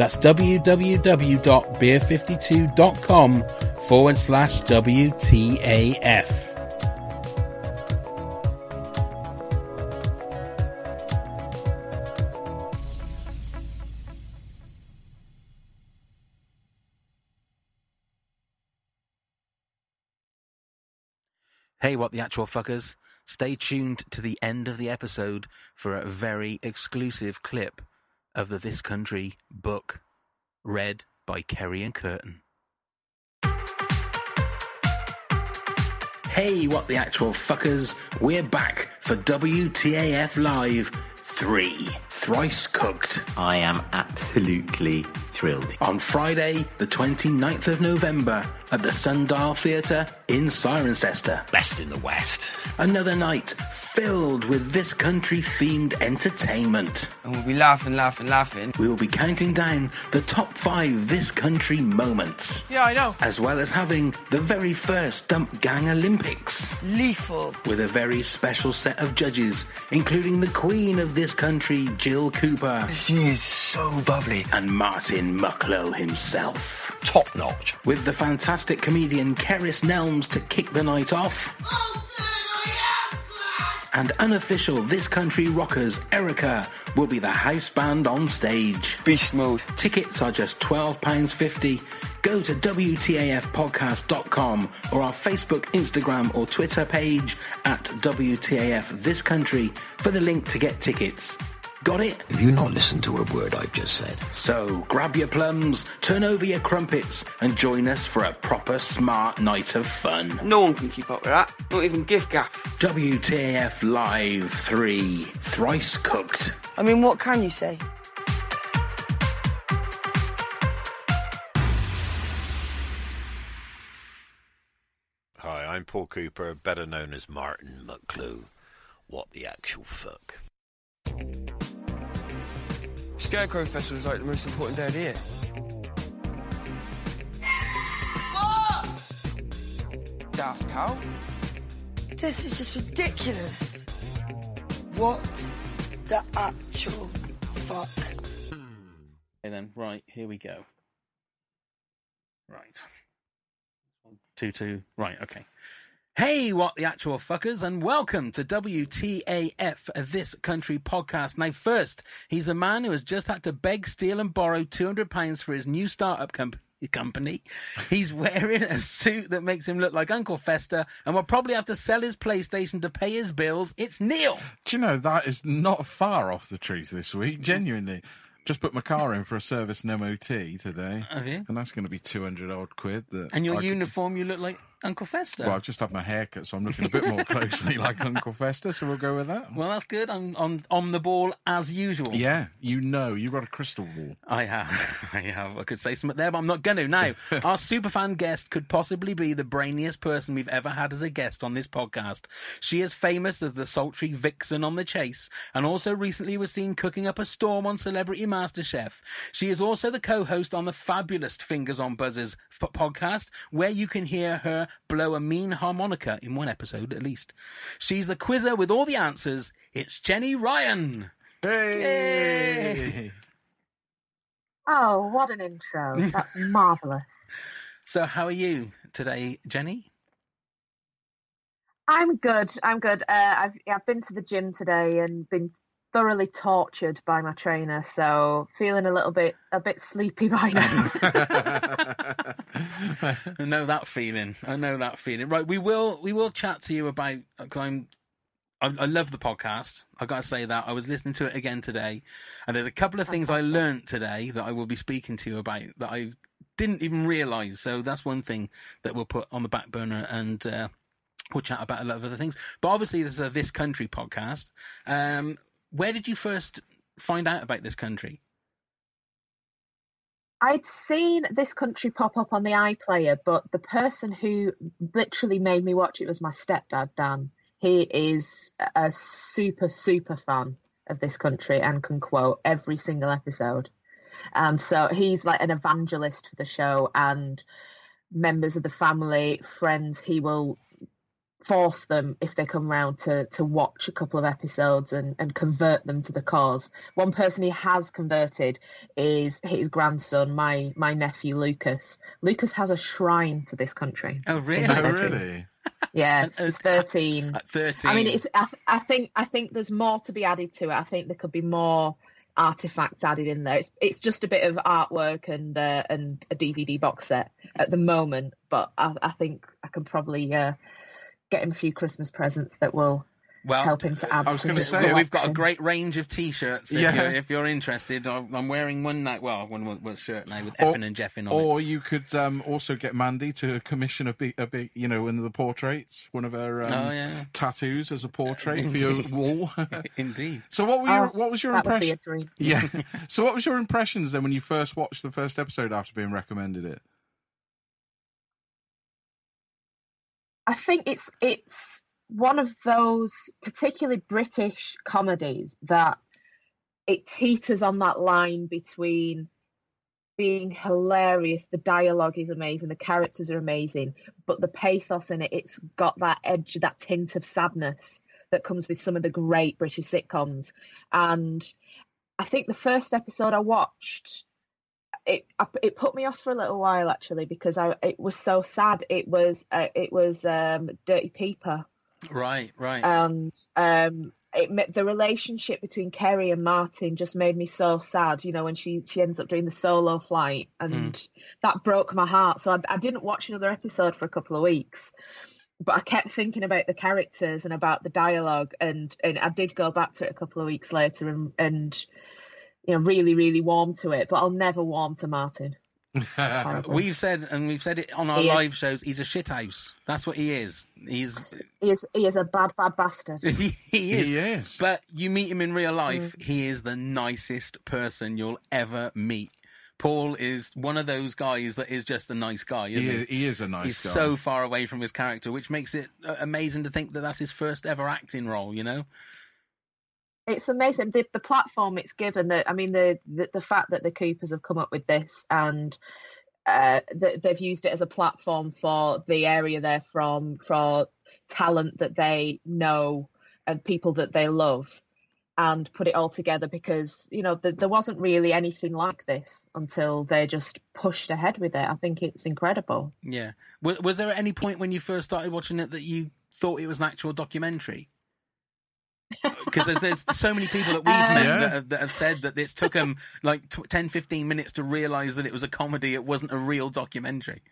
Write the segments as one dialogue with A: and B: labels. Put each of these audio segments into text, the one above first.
A: That's www.beer52.com forward slash WTAF. Hey, what the actual fuckers? Stay tuned to the end of the episode for a very exclusive clip of the This Country book, read by Kerry and Kurtan. Hey, what the actual fuckers? We're back for WTAF Live 3 Thrice Cooked.
B: I am absolutely thrilled.
A: On Friday, the 29th of November, at the Sundial Theatre in Cirencester.
B: Best in the West.
A: Another night filled with this country themed entertainment.
C: And we'll be laughing, laughing, laughing.
A: We will be counting down the top five this country moments,
C: Yeah, I know.
A: as well as having the very first Dump Gang Olympics.
C: Lethal.
A: With a very special set of judges, including the Queen of this country, Jill Cooper,
D: She is so bubbly.
A: and Martin Mucklowe himself.
D: Top notch.
A: With the fantastic comedian Keris Nelms to kick the night off. And unofficial This Country Rockers Erica will be the house band on stage.
C: Beast mode.
A: Tickets are just £12.50. Go to WTAFpodcast.com or our Facebook, Instagram, or Twitter page at WTAF This Country for the link to get tickets. Got it?
D: Have you not listened to a word I've just said?
A: So grab your plums, turn over your crumpets, and join us for a proper smart night of fun.
C: No one can keep up with that. Not even Gift Gaff.
A: WTAF Live 3 Thrice Cooked.
E: I mean, what can you say?
F: Hi, I'm Paul Cooper, better known as Martin Mucklowe. What the actual fuck?
C: Scarecrow Festival is like the most important day of the year. Daft Cow?
E: This is just ridiculous. What the actual fuck?
A: And then, right, here we go. Right. Two, two, right, okay. Hey, what the actual fuckers, and welcome to WTAF, This Country podcast. Now, first, he's a man who has just had to beg, steal, and borrow £200 for his new startup company. Company. He's wearing a suit that makes him look like Uncle Fester and will probably have to sell his PlayStation to pay his bills. It's Neil.
G: Do you know that is not far off the truth this week? Genuinely, just put my car in for a service and MOT today,
A: Have you?
G: and that's going to be two hundred odd quid. That
A: And your
G: I could-
A: uniform, you look like Uncle Fester.
G: Well, I've just had my haircut, so I'm looking a bit more closely like Uncle Fester. So we'll go with that.
A: Well, that's good. I'm on on the ball as usual.
G: Yeah, you know, you've got a crystal ball.
A: I have. I have. I could say something there, but I'm not going to. Now, our superfan guest could possibly be the brainiest person we've ever had as a guest on this podcast. She is famous as the sultry vixen on The Chase, and also recently was seen cooking up a storm on Celebrity MasterChef. She is also the co-host on the fabulous Fingers on Buzzers podcast, where you can hear her blow a mean harmonica in one episode at least. She's the quizzer with all the answers. It's Jenny Ryan.
G: Hey!
H: Oh, what an intro. That's marvellous.
A: So, how are you today, Jenny?
H: I'm good. I'm good. Uh, I've I've been to the gym today and been thoroughly tortured by my trainer, so feeling a little bit a bit sleepy by now.
A: I know that feeling. I know that feeling. Right, we will we will chat to you about because I'm. I, I love the podcast. I got to say that I was listening to it again today, and there's a couple of things I learnt today that I will be speaking to you about that I didn't even realise. So that's one thing that we'll put on the back burner, and uh, we'll chat about a lot of other things. But obviously, this is a this country podcast. Um, where did you first find out about this country?
H: I'd seen this country pop up on the iPlayer, but the person who literally made me watch it was my stepdad, Dan. He is a super, super fan of this country and can quote every single episode. And so he's like an evangelist for the show, and members of the family, friends, he will force them if they come round to to watch a couple of episodes and and convert them to the cause one person he has converted is his grandson my my nephew lucas lucas has a shrine to this country
A: Oh, really?
G: Oh, really?
H: yeah he's 13
A: At 13.
H: I mean, it's. I, I think. I think there's more to be added to it. I think there could be more artifacts added in there. It's. It's just a bit of artwork and uh, and a DVD box set at the moment. But I, I think I can probably uh, get him a few Christmas presents that will
A: well,
H: help him to add.
G: I was
H: to
G: gonna
H: his
G: say,
A: Well, we've got a great range of T-shirts. If,
G: Yeah.
A: you're, if you're interested, I'm I'm wearing one now. Well, one one, one shirt now with Effin and Jeffin on it.
G: Or you could um, also get Mandy to commission a big, a big, you know, one of the portraits, one of her um,
A: Oh, yeah.
G: tattoos as a portrait for your wall.
A: Indeed.
G: so, what were your,
H: Oh,
G: what was your
H: that would be a
G: impression? Yeah. so, what was your impressions then when you first watched the first episode after being recommended it?
H: I think it's it's one of those particularly British comedies that it teeters on that line between being hilarious, the dialogue is amazing, the characters are amazing, but the pathos in it, it's got that edge, that tint of sadness that comes with some of the great British sitcoms. And I think the first episode I watched, it it put me off for a little while actually because I it was so sad. It was uh, it was um, Dirty Peeper
A: Right, right.
H: and um, it the relationship between Kerry and Martin just made me so sad. You know, when she she ends up doing the solo flight, and that broke my heart. So I, I didn't watch another episode for a couple of weeks, but I kept thinking about the characters and about the dialogue, and and I did go back to it a couple of weeks later, and and you know really really warm to it. But I'll never warm to Martin.
A: We've said, and we've said it on our
H: He is.
A: live shows. He's a shithouse. That's what he is. He's
H: he is he is a bad bad bastard.
A: he, he is.
G: He is.
A: But you meet him in real life, he is the nicest person you'll ever meet. Paul is one of those guys that is just a nice guy. Isn't
G: he,
A: he,
G: is, he is a nice
A: He's
G: guy.
A: so far away from his character, which makes it uh, amazing to think that that's his first ever acting role. You know?
H: It's amazing the the platform it's given that i mean the, the the fact that the coopers have come up with this and uh that they've used it as a platform for the area they're from for talent that they know and people that they love and put it all together because you know th- there wasn't really anything like this until they just pushed ahead with it i think it's incredible
A: Yeah. Was, was there at any point when you first started watching it that you thought it was an actual documentary? Because there's, there's so many people that we've
H: Um,
A: met that, have, that have said that it's took them like tw 10, 15 minutes to realise that it was a comedy. It wasn't a real documentary.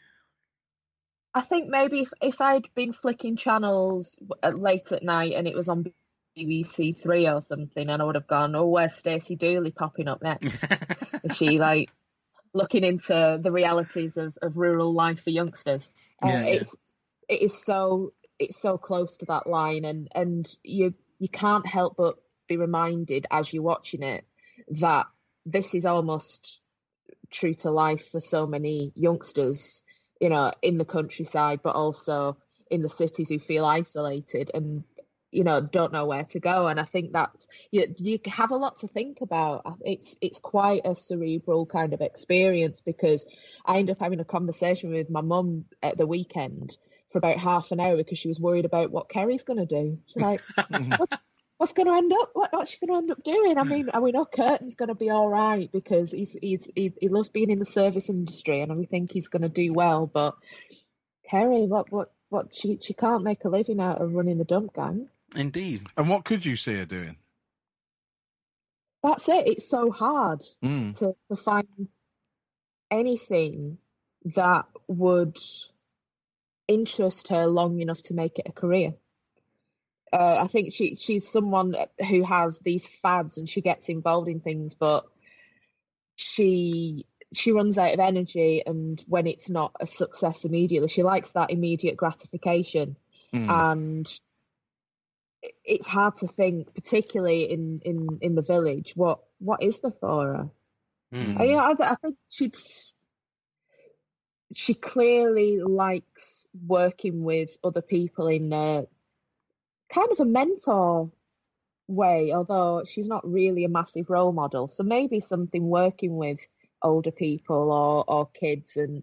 H: I think maybe if, if I'd been flicking channels late at night and it was on BBC Three or something, and I would have gone, "Oh, where's Stacey Dooley popping up next?" Is she like looking into the realities of, of rural life for youngsters?
A: Yeah, yeah.
H: it's it is so it's so close to that line, and and you you can't help but be reminded as you're watching it that this is almost true to life for so many youngsters you know, in the countryside, but also in the cities who feel isolated and you know don't know where to go. And I think that's you, you have a lot to think about. It's it's quite a cerebral kind of experience because I end up having a conversation with my mum at the weekend for about half an hour because she was worried about what Kerry's going to do. She's like, what's what's going to end up? What, what's she going to end up doing? I mean, are we know Kurtan's going to be all right because he's he's he, he loves being in the service industry, and we think he's going to do well. But Kerry, what what what? She she can't make a living out of running the dump gang.
A: Indeed.
G: and what could you see her doing?
H: that's it. It's so hard
G: Mm.
H: to, to find anything that would interest her long enough to make it a career. Uh, I think she she's someone who has these fads and she gets involved in things, but she she runs out of energy, and when it's not a success immediately, she likes that immediate gratification,
G: Mm.
H: and it's hard to think, particularly in in in the village, what what is there for her?
A: Mm.
H: Uh, You know, I, I think she she clearly likes working with other people in a kind of a mentor way, although she's not really a massive role model. So maybe something working with older people or or kids and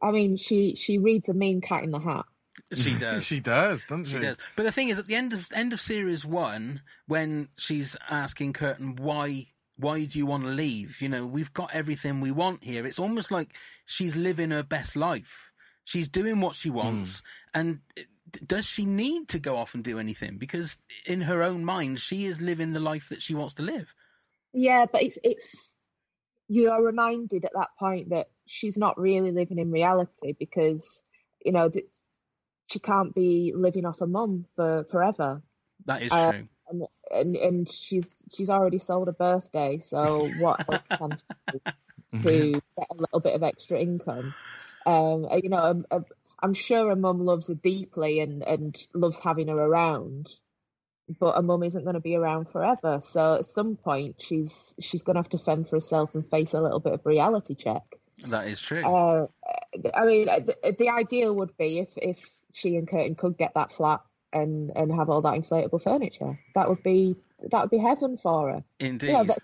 H: I mean she she reads a mean cat in the hat.
A: She does.
G: she does, doesn't she?
A: She does. But the thing is, at the end of end of series one, when she's asking Kurtan why why do you want to leave? You know, we've got everything we want here. It's almost like she's living her best life. She's doing what she wants, and does she need to go off and do anything? Because in her own mind, she is living the life that she wants to live.
H: Yeah, but it's it's you are reminded at that point that she's not really living in reality because you know th- she can't be living off her mum for forever,
A: That is
H: Uh,
A: true.
H: and and and she's she's already sold a birthday. So what else can she do to get a little bit of extra income? Um, uh, you know, um, uh, I'm sure her mum loves her deeply and and loves having her around. But her mum isn't going to be around forever, so at some point she's she's going to have to fend for herself and face a little bit of reality check.
A: That is true.
H: Uh, I mean, uh, the, the ideal would be if if she and Kurtan could get that flat and and have all that inflatable furniture. That would be that would be heaven for her.
A: Indeed.
H: You know, that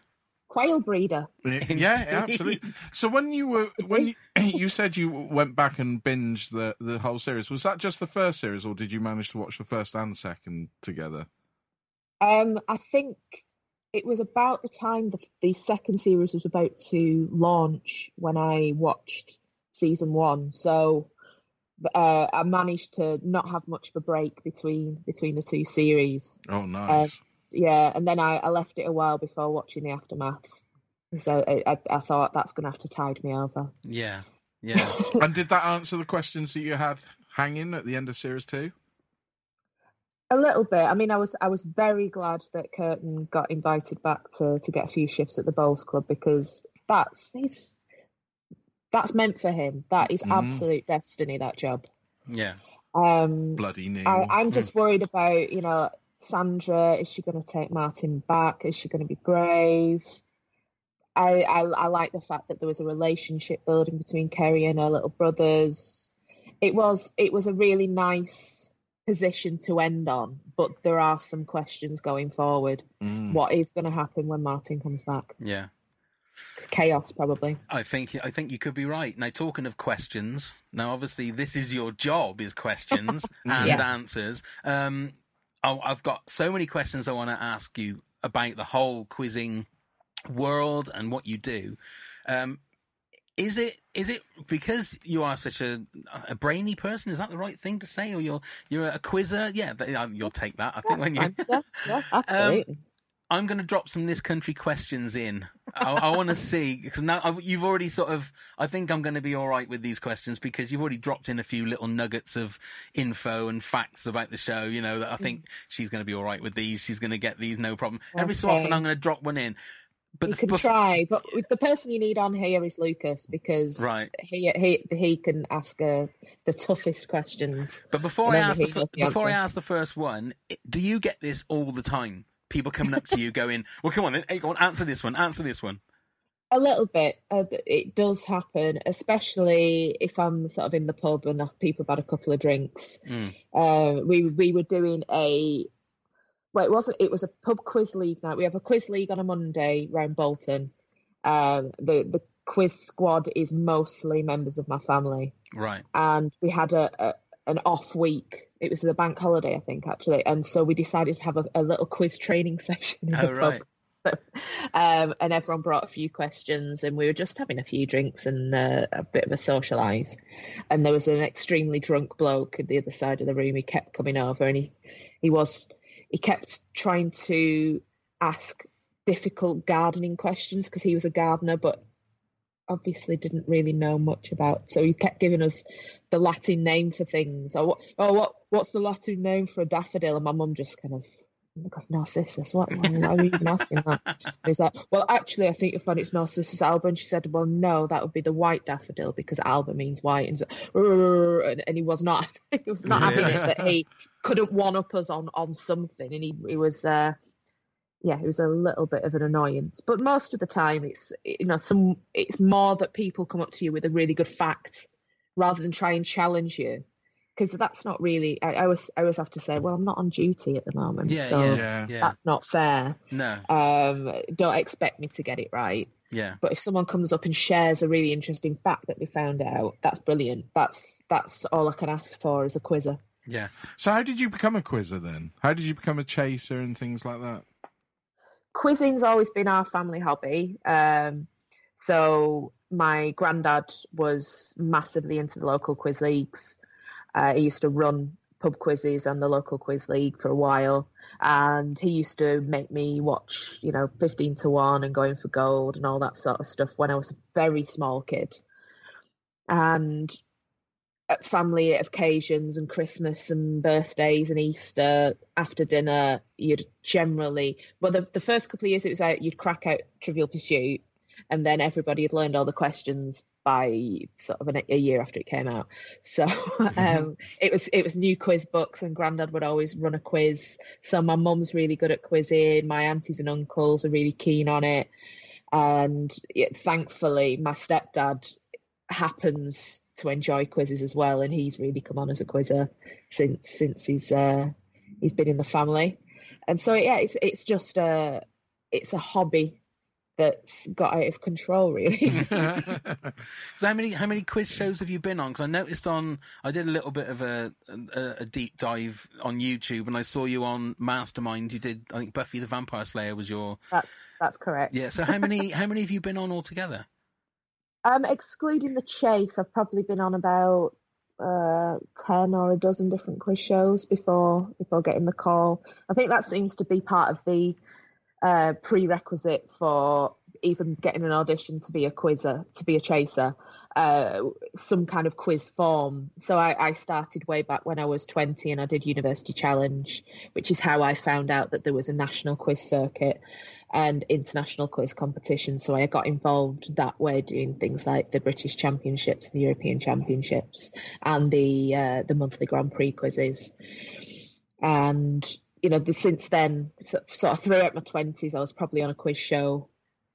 H: quail breeder.
G: Yeah, absolutely. So when you were when you, you said you went back and binged the the whole series, was that just the first series, or did you manage to watch the first and second together?
H: Um, I think it was about the time the the second series was about to launch when I watched season one. So uh, I managed to not have much of a break between between the two series.
G: Oh, nice.
H: Yeah, and then I, I left it a while before watching the aftermath. So I, I, I thought that's going to have to tide me over.
A: yeah. Yeah.
G: and did that answer the questions that you had hanging at the end of series two?
H: A little bit. I mean, I was I was very glad that Kurtan got invited back to to get a few shifts at the Bowls Club because that's he's that's meant for him. That is
G: Mhm.
H: absolute destiny. That job.
A: Yeah.
H: Um,
G: Bloody Neil.
H: I, I'm just worried about you know Sandra. Is she going to take Martin back? Is she going to be brave? I, I I like the fact that there was a relationship building between Kerry and her little brothers. It was it was a really nice position to end on, but there are some questions going forward.
G: Mm.
H: What is going to happen when Martin comes back?
A: Yeah.
H: Chaos, probably.
A: I think I think you could be right. Now, talking of questions, now obviously this is your job: is questions and
H: Yeah.
A: answers. Um, I- I've got so many questions I want to ask you about the whole quizzing world and what you do. Um, is it is it because you are such a a brainy person? Is that the right thing to say, or you're you're a quizzer? Yeah, um, you'll take that. I think when you.
H: Yeah, yeah, absolutely.
A: I'm going to drop some this country questions in. I, I want to see because now i you've already sort of. I think I'm going to be all right with these questions because you've already dropped in a few little nuggets of info and facts about the show. You know that I think she's going to be all right with these. She's going to get these no problem. Every so often I'm going to drop one in. But
H: you can
A: bef-
H: try, but with the person you need on here is Lucas because
A: Right.
H: he he he can ask uh, the toughest questions.
A: But before I ask the,
H: he
A: fir-
H: knows the
A: before I ask the first one, do you get this all the time? People coming up to you going, "Well, come on, then, hey, go on, answer this one, answer this one."
H: A little bit, uh, it does happen, especially if I'm sort of in the pub and people have had a couple of drinks.
A: Mm.
H: Uh, we we were doing a well, it wasn't. It was a pub quiz league night. We have a quiz league on a Monday round Bolton. Um, the the quiz squad is mostly members of my family.
A: Right.
H: and we had a, a an off week. It was the bank holiday, I think, actually, and so we decided to have a, a little quiz training session in
A: Oh,
H: the
A: right.
H: pub. um, and everyone brought a few questions, and we were just having a few drinks and uh, a bit of a socialise. And there was an extremely drunk bloke at the other side of the room. He kept coming over, and he he was he kept trying to ask difficult gardening questions because he was a gardener, but obviously didn't really know much about. So he kept giving us the Latin name for things. Or what? Oh, what? What's the Latin name for a daffodil? And my mum just kind of. Because Narcissus, what? Why are you even asking that? And he's like, well, actually, I think you'll find it's Narcissus alba. And she said, well, no, that would be the white daffodil because alba means white. And, and, he was not, he was not having it that he couldn't one up us on on something, and he he was. Uh, yeah, it was a little bit of an annoyance. But most of the time, it's you know some it's more that people come up to you with a really good fact rather than try and challenge you because that's not really. I, I always I always have to say, well, I'm not on duty at the moment,
A: Yeah,
H: so
A: yeah,
G: Yeah.
A: yeah.
H: that's not fair.
A: No,
H: Um, don't expect me to get it right.
A: yeah,
H: But if someone comes up and shares a really interesting fact that they found out, that's brilliant. That's that's all I can ask for as a quizzer.
A: yeah.
G: So how did you become a quizzer then? How did you become a chaser and things like that?
H: Quizzing's always been our family hobby. Um, so my granddad was massively into the local quiz leagues. Uh, he used to run pub quizzes and the local quiz league for a while, and he used to make me watch, you know, fifteen to one and going for gold and all that sort of stuff when I was a very small kid. And at family occasions and Christmas and birthdays and Easter after dinner, you'd generally well the, the first couple of years it was out you'd crack out Trivial Pursuit, and then everybody had learned all the questions by sort of an, a year after it came out. So um, it was it was new quiz books, and Grandad would always run a quiz. So my mum's really good at quizzing. My aunties and uncles are really keen on it, and yeah, thankfully my stepdad happens to enjoy quizzes as well, and he's really come on as a quizzer since since he's uh, he's been in the family, and so yeah, it's it's just a it's a hobby that's got out of control really.
A: So how many how many quiz shows have you been on? Because I noticed on I did a little bit of a, a a deep dive on YouTube, and I saw you on Mastermind. You did I think Buffy the Vampire Slayer was your
H: that's that's correct.
A: yeah. So how many how many have you been on altogether?
H: Um, excluding the chase, I've probably been on about uh, ten or a dozen different quiz shows before before getting the call. I think that seems to be part of the uh, prerequisite for even getting an audition to be a quizzer, to be a chaser, uh, some kind of quiz form. So I, I started way back when I was 20 and I did University Challenge, which is how I found out that there was a national quiz circuit and international quiz competition. So I got involved that way, doing things like the British Championships, the European Championships, and the uh, the monthly Grand Prix quizzes. And you know, the, since then, so, sort of throughout my twenties, I was probably on a quiz show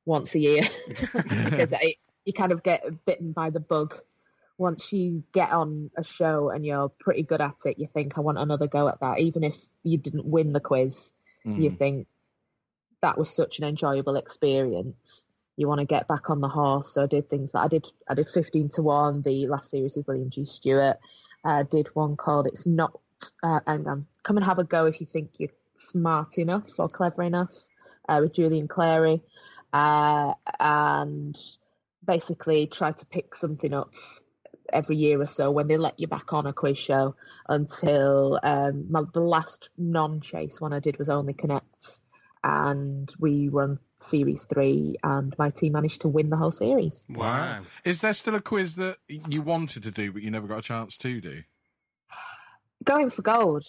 H: once a year because I, you kind of get bitten by the bug. Once you get on a show and you're pretty good at it, you think, I want another go at that. Even if you didn't win the quiz, you think that was such an enjoyable experience. You want to get back on the horse. So I did things that I did. I did fifteen to one. The last series with William G. Stewart. Uh, did one called "It's Not." Uh, hang on. Come and have a go if you think you're smart enough or clever enough. Uh, with Julian Clary, uh, and basically try to pick something up every year or so when they let you back on a quiz show until um, my, the last non-chase one I did was only Connect and we won series three and my team managed to win the whole series.
A: Wow.
G: Is there still a quiz that you wanted to do but you never got a chance to do?
H: Going for gold.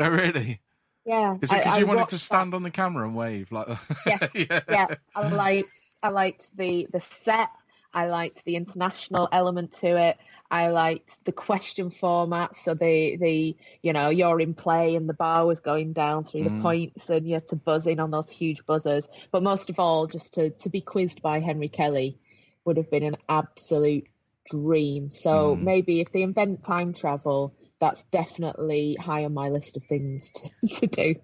G: Oh, really?
H: Yeah.
G: Is it because you wanted
H: watched
G: to
H: that.
G: stand on the camera and wave like that?
H: Yes, yeah. I liked I liked the the set. I liked the international element to it. I liked the question format. So the the you know you're in play and the bar was going down through the mm. points and you had to buzz in on those huge buzzers. But most of all, just to to be quizzed by Henry Kelly would have been an absolute dream. So mm. maybe if they invent time travel, that's definitely high on my list of things to, to do.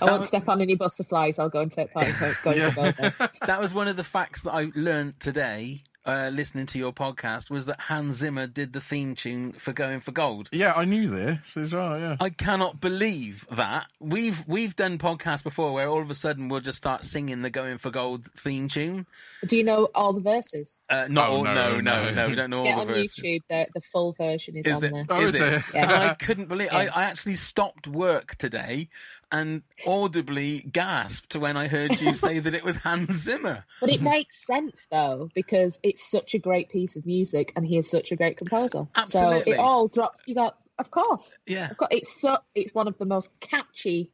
H: I won't step on any butterflies. I'll go and take part in go- going to gold there.
A: That was one of the facts that I learned today. Uh, listening to your podcast was that Hans Zimmer did the theme tune for Going for Gold.
G: yeah, I knew this as well, yeah.
A: I cannot believe that we've we've done podcasts before where all of a sudden we'll just start singing the Going for Gold theme tune.
H: Do you know all the verses?
A: Uh, not
G: Oh,
A: all,
G: no,
A: no, no,
G: no.
A: no, we don't know
H: Get
A: all
H: on
A: the verses.
H: YouTube. The, the full version is,
A: Is
H: on
A: it?
H: there.
G: Oh,
A: is
G: is
A: it?
G: it?
H: Yeah.
A: I couldn't believe. I, I actually stopped work today, and audibly gasped when I heard you say that it was Hans Zimmer.
H: But it makes sense though because it's such a great piece of music, and he is such a great composer.
A: Absolutely.
H: So it all drops. You got, of course.
A: Yeah.
H: Of course, it's so. It's one of the most catchy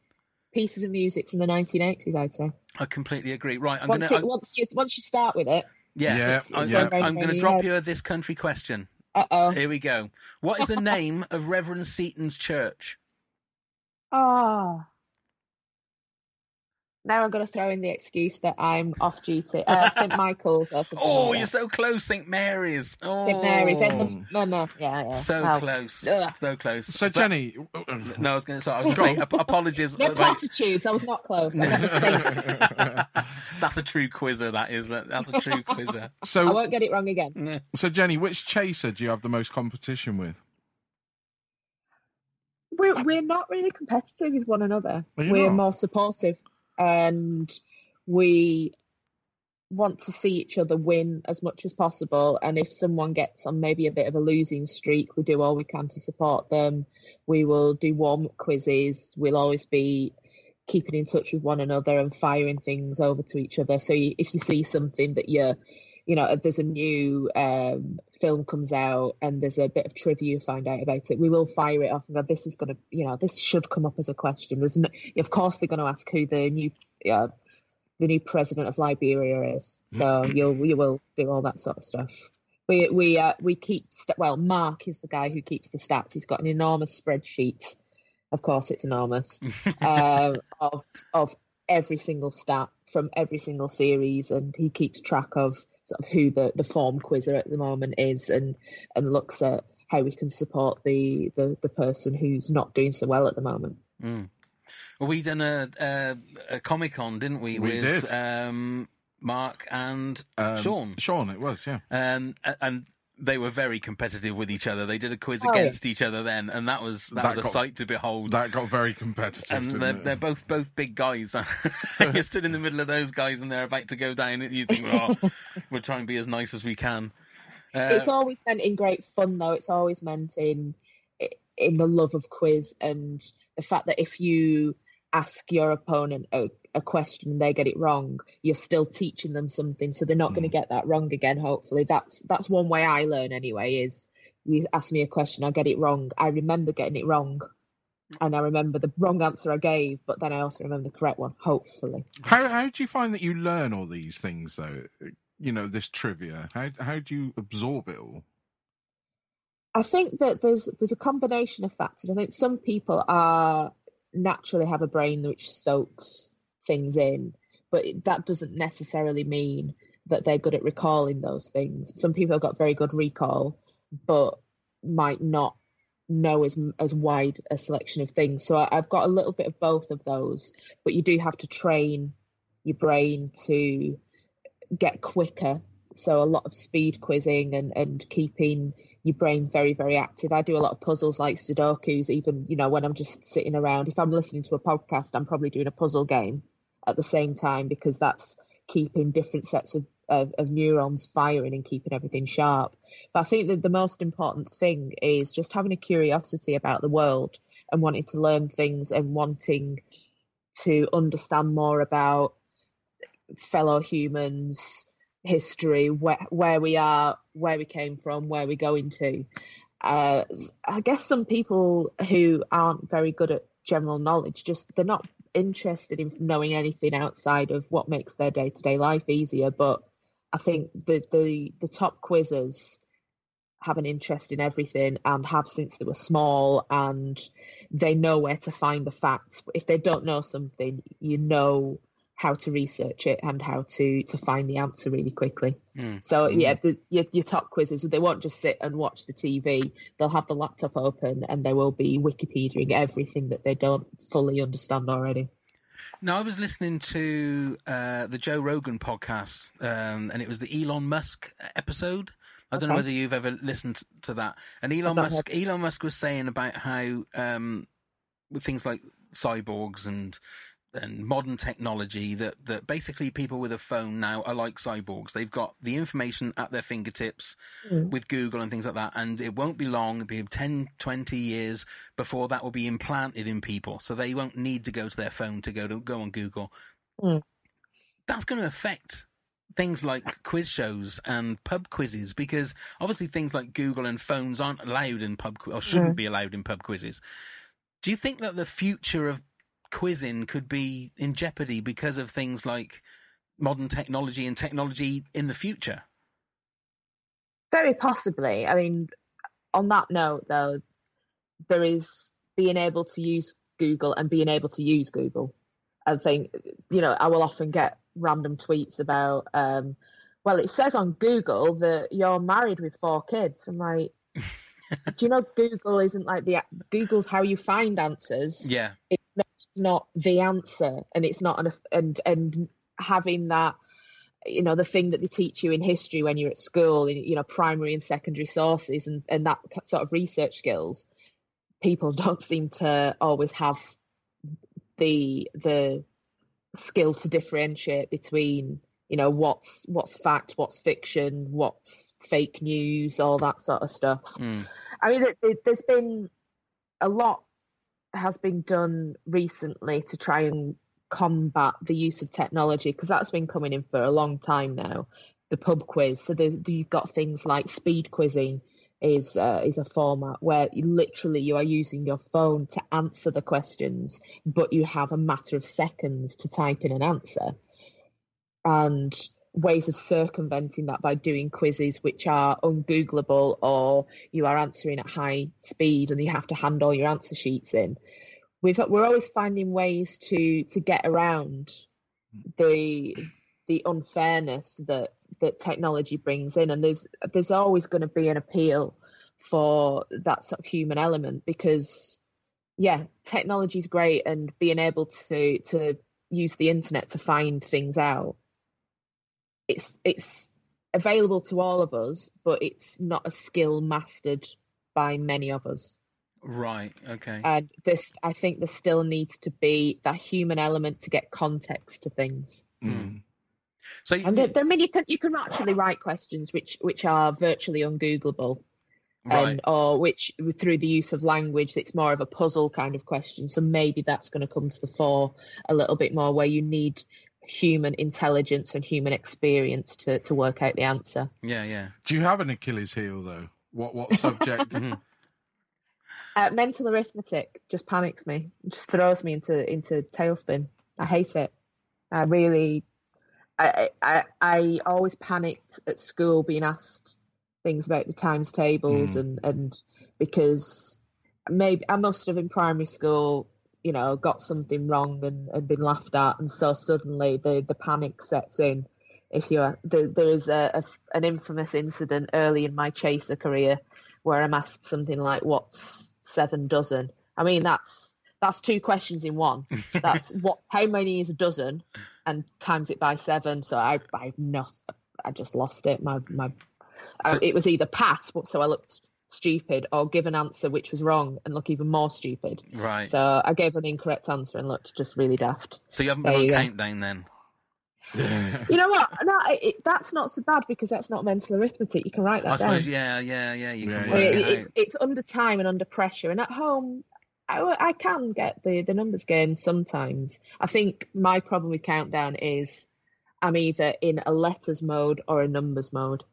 H: pieces of music from the 1980s. I'd say.
A: I completely agree. Right, I'm
H: once,
A: gonna.
H: it, once you once you start with it.
A: yeah,
G: Yeah,
H: it's
A: I'm,
G: yeah.
A: I'm going to drop
H: hard.
A: you this country question.
H: Uh oh.
A: Here we go. What is the name of Reverend Seaton's church?
H: Ah. Now I'm going to throw in the excuse that I'm off duty. Uh, St Michael's or something.
A: Oh,
H: like
A: you're so close, St Mary's. Oh,
H: St Mary's. And the, no, no, yeah, yeah.
A: so
H: Well,
A: close,
H: ugh.
A: so close.
G: So,
A: But-
G: Jenny,
A: no, I was going to say. I was going to say. ap- apologies.
H: No platitudes. I was not close. I got the same.
A: that's a true quizzer. That is. That's a true quizzer.
H: I
G: so,
H: won't get it wrong again.
G: so Jenny, which chaser do you have the most competition with?
H: We're we're not really competitive with one another. We're
G: not?
H: more supportive, and we want to see each other win as much as possible. And if someone gets on maybe a bit of a losing streak, we do all we can to support them. We will do warm quizzes. We'll always be keeping in touch with one another and firing things over to each other. So if you see something that you're, you know, there's a new um, film comes out and there's a bit of trivia you find out about it, we will fire it off and go, this is going to, you know, this should come up as a question. There's no, of course they're going to ask who the new, uh, the new president of Liberia is. So you'll, you will do all that sort of stuff. We we uh, we keep st- well. Mark is the guy who keeps the stats. He's got an enormous spreadsheet. Of course, it's enormous um, of of every single stat from every single series, and he keeps track of sort of who the, the form quizzer at the moment is, and and looks at how we can support the the, the person who's not doing so well at the moment.
A: Well, we done a, a, a Comic Con, didn't we?
G: We
A: with,
G: did.
A: Um, Mark and
G: Um,
A: Sean.
G: Sean, it was, yeah.
A: Um, a- and they were very competitive with each other. They did a quiz
H: Oh, yeah.
A: against each other then, and that was that,
G: That
A: was a sight to behold.
G: That got very competitive.
A: and
G: didn't
A: they're,
G: it?
A: they're both both big guys. You're stood in the middle of those guys, and they're about to go down. And you think, "Oh, we'll try and be as nice as we can." Uh,
H: it's always meant in great fun though it's always meant in in the love of quiz and the fact that if you ask your opponent a, a question and they get it wrong you're still teaching them something so they're not going to mm. get that wrong again hopefully that's that's one way i learn anyway is you ask me a question i get it wrong i remember getting it wrong and i remember the wrong answer i gave but then i also remember the correct one hopefully
G: How how do you find that you learn all these things though? You know, this trivia. How how do you absorb it all?
H: I think that there's there's a combination of factors. I think some people are naturally have a brain which soaks things in, but that doesn't necessarily mean that they're good at recalling those things. Some people have got very good recall, but might not know as as wide a selection of things. So I, I've got a little bit of both of those, but you do have to train your brain to get quicker. So a lot of speed quizzing and, and keeping your brain very, very active. I do a lot of puzzles like Sudokus, even, you know, when I'm just sitting around. If I'm listening to a podcast, I'm probably doing a puzzle game at the same time because that's keeping different sets of, of, of neurons firing and keeping everything sharp. But I think that the most important thing is just having a curiosity about the world and wanting to learn things and wanting to understand more about fellow humans, history, where where we are, where we came from, where we're going to. Uh, I guess some people who aren't very good at general knowledge just they're not interested in knowing anything outside of what makes their day to day life easier. But I think the the the top quizzes have an interest in everything and have since they were small and they know where to find the facts. If they don't know something, you know how to research it and how to to find the answer really quickly.
A: Mm.
H: So yeah, the, your, your top quizzes they won't just sit and watch the TV. They'll have the laptop open and they will be Wikipediaing everything that they don't fully understand already.
A: Now I was listening to uh, the Joe Rogan podcast, um, and it was the Elon Musk episode. I don't know whether you've ever listened to that. And Elon Musk, Elon Musk was saying about how um, with things like cyborgs and and modern technology that, that basically people with a phone now are like cyborgs. They've got the information at their fingertips with Google and things like that. And it won't be long, it'll be 10, 20 years before that will be implanted in people. So they won't need to go to their phone to go to go on Google.
H: Mm.
A: That's going to affect things like quiz shows and pub quizzes because obviously things like Google and phones aren't allowed in pub or shouldn't
H: Mm.
A: be allowed in pub quizzes. Do you think that the future of quizzing could be in jeopardy because of things like modern technology and technology in the future?
H: Very possibly. I mean, on that note, though, there is being able to use Google and being able to use Google. I think, you know, I will often get random tweets about, um, well, it says on Google that you're married with four kids. I'm like, do you know Google isn't like the Google's how you find answers?
A: Yeah.
H: It's not, the answer and it's not an and and having that you know the thing that they teach you in history when you're at school in you know primary and secondary sources and and that sort of research skills people don't seem to always have the the skill to differentiate between you know what's what's fact what's fiction what's fake news all that sort of stuff
A: Mm.
H: I mean, it, it, there's been a lot has been done recently to try and combat the use of technology because that's been coming in for a long time now. The pub quiz, so there's, you've got things like speed quizzing is uh, is a format where you, literally you are using your phone to answer the questions, but you have a matter of seconds to type in an answer, and ways of circumventing that by doing quizzes which are ungoogleable or you are answering at high speed and you have to hand all your answer sheets in. We've we're always finding ways to to get around the the unfairness that that technology brings in. And there's there's always going to be an appeal for that sort of human element because yeah technology is great and being able to to use the internet to find things out it's it's available to all of us but it's not a skill mastered by many of us
A: Right. Okay.
H: and this i think there still needs to be that human element to get context to things
G: Mm.
A: so
H: and there, there, I mean, you can you can actually write questions which which are virtually ungoogleable,
A: right.
H: and or which through the use of language, it's more of a puzzle kind of question. So maybe that's going to come to the fore a little bit more, where you need human intelligence and human experience to to work out the answer.
A: yeah. Yeah.
G: Do you have an Achilles heel though? What what subject?
H: Uh, mental arithmetic just panics me, just throws me into into tailspin. I hate it. I really, I, I I always panicked at school being asked things about the times tables and and because maybe I must have in primary school, you know, got something wrong and, and been laughed at, and so suddenly the the panic sets in. If you're there, there is a, a an infamous incident early in my chaser career where I'm asked something like, "What's seven dozen?" I mean, that's that's two questions in one. That's what? How many is a dozen? And times it by seven. So I, I not, I just lost it. My, my, I- it was either pass, so I looked stupid, or give an answer which was wrong and look even more stupid.
A: Right.
H: So I gave an incorrect answer and looked just really daft.
A: So you haven't
H: There
A: been on
H: you go.
A: countdown then?
H: You know what? No, it, that's not so bad because that's not mental arithmetic. You can write that
A: I
H: down.
A: suppose. Yeah. Yeah. Yeah. You
G: Yeah,
A: can
G: yeah.
A: work
H: It-
A: it
H: it's it's under time and under pressure, and at home, I, I can get the the numbers game sometimes. I think my problem with countdown is I'm either in a letters mode or a numbers mode,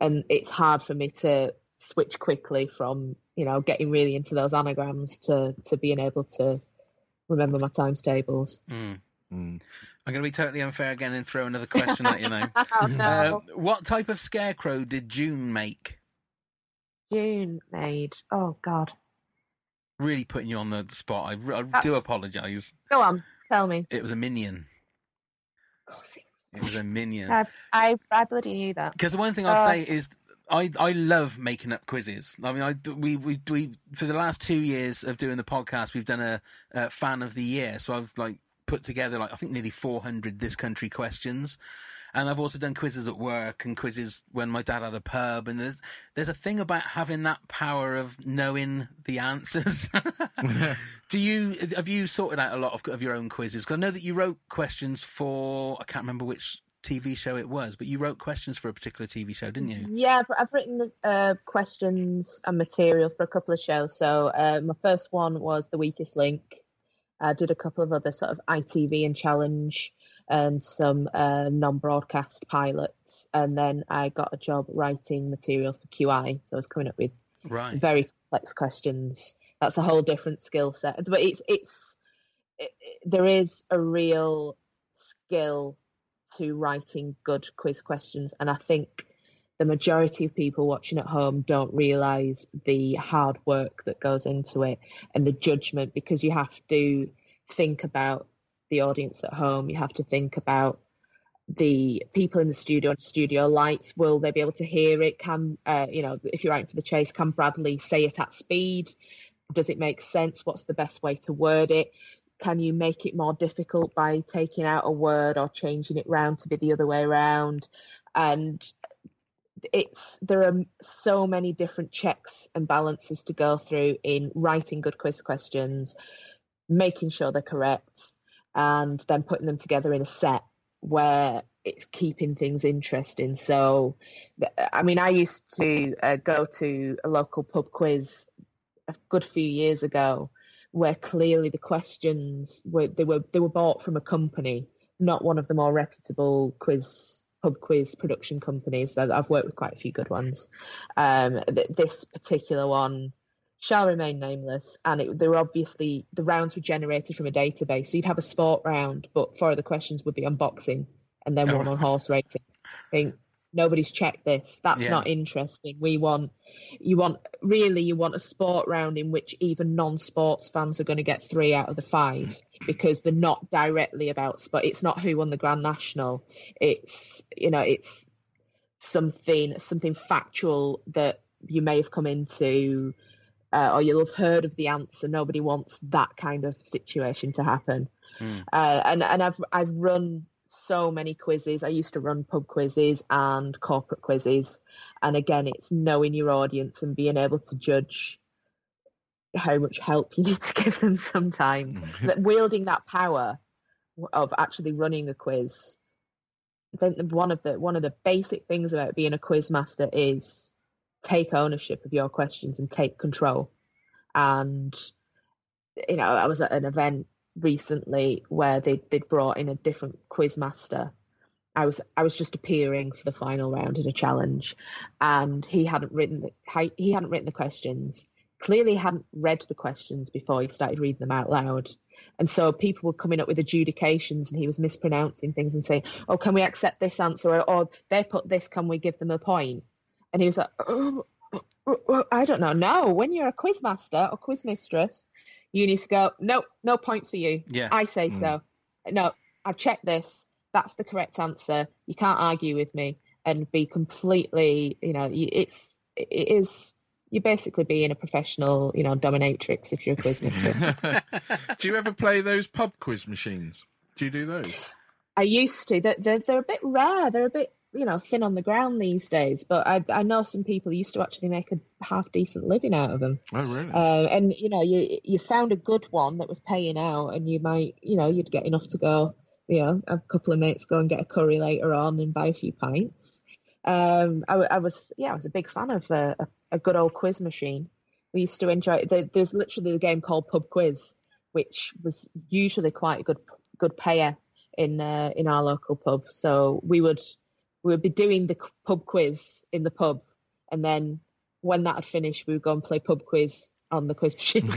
H: and it's hard for me to switch quickly from you know getting really into those anagrams to to being able to remember my times tables.
A: Mm.
G: Mm.
A: I'm going to be totally unfair again and throw another question at you now.
H: Oh no,
A: Uh, what type of scarecrow did June make?
H: June made. Oh God,
A: Really putting you on the spot. I, I do apologise.
H: go on, tell me.
A: It was a minion.
H: Of course,
A: It was a minion.
H: I I, I bloody knew that.
A: Because the one thing I'll
H: Uh,
A: say is, I, I love making up quizzes. I mean, I we, we we for the last two years of doing the podcast, we've done a, a fan of the year. So I've like put together like I think nearly 400 this country questions. And I've also done quizzes at work and quizzes when my dad had a pub. And there's there's a thing about having that power of knowing the answers. Do you have you sorted out a lot of, of your own quizzes? 'Cause I know that you wrote questions for I can't remember which TV show it was, but you wrote questions for a particular TV show, didn't you?
H: Yeah, I've, I've written uh, questions and material for a couple of shows. So uh, my first one was The Weakest Link. I did a couple of other sort of ITV and Challenge and some uh, non-broadcast pilots, and then I got a job writing material for QI. So I was coming up with
A: Right.
H: very complex questions. That's a whole different skill set. But it's it's it, it- there is a real skill to writing good quiz questions, and I think the majority of people watching at home don't realize the hard work that goes into it and the judgment because you have to think about the audience at home. You have to think about the people in the studio studio lights. Will they be able to hear it? Can uh, you know if you're writing for the chase can bradley say it at speed? Does it make sense? What's the best way to word it can you make it more difficult by taking out a word or changing it round to be the other way around? And it's there are so many different checks and balances to go through in writing good quiz questions making sure they're correct and then putting them together in a set where it's keeping things interesting. So i mean i used to uh, go to a local pub quiz a good few years ago where clearly the questions were they were they were bought from a company not one of the more reputable quiz pub quiz production companies. I've- worked with quite a few good ones. Um this particular one shall remain nameless and it, they were obviously the rounds were generated from a database. So you'd have a sport round but four of the questions would be on boxing and then
A: Oh,
H: one on horse racing. I think nobody's checked this. That's
A: Yeah.
H: not interesting. We want you want really you want a sport round in which even non-sports fans are going to get three out of the five because they're not directly about sport it's not who won the grand national. It's you know it's something something factual that you may have come into uh, or you'll have heard of the answer. Nobody wants that kind of situation to happen. Uh, and and I've I've run so many quizzes. I used to run pub quizzes and corporate quizzes, and again, it's knowing your audience and being able to judge how much help you need to give them sometimes. Mm-hmm. that wielding that power of actually running a quiz. I think one of the one of the basic things about being a quiz master is take ownership of your questions and take control. And you know, I was at an event recently where they they'd brought in a different quiz master. I was I was just appearing for the final round in a challenge, and he hadn't written the, he hadn't written the questions. Clearly, hadn't read the questions before he started reading them out loud, and so people were coming up with adjudications, and he was mispronouncing things and saying, "Oh, can we accept this answer?" or, or "They put this, can we give them a point?" And he was like, "Oh, oh, oh I don't know. No, when you're a quiz master or quiz mistress, you need to go, no, no point for you.
A: Yeah.
H: I say mm. so. No, I've checked this. That's the correct answer. You can't argue with me and be completely, you know, it's, it is, you're basically being a professional, you know, dominatrix if you're a quiz mistress.
G: Do you ever play those pub quiz machines? Do you do those?
H: I used to. They're, they're, they're a bit rare. They're a bit, you know, thin on the ground these days. But I, I know some people used to actually make a half decent living out of them.
G: Oh, really?
H: Uh, and you know, you you found a good one that was paying out, and you might, you know, you'd get enough to go. You know, a couple of mates go and get a curry later on and buy a few pints. Um, I, I was, yeah, I was a big fan of a, a, good old quiz machine. We used to enjoy. There, there's literally a game called Pub Quiz, which was usually quite a good good payer in uh, in our local pub. So we would we would be doing the pub quiz in the pub, and then when that had finished, we would go and play pub quiz on the quiz machine.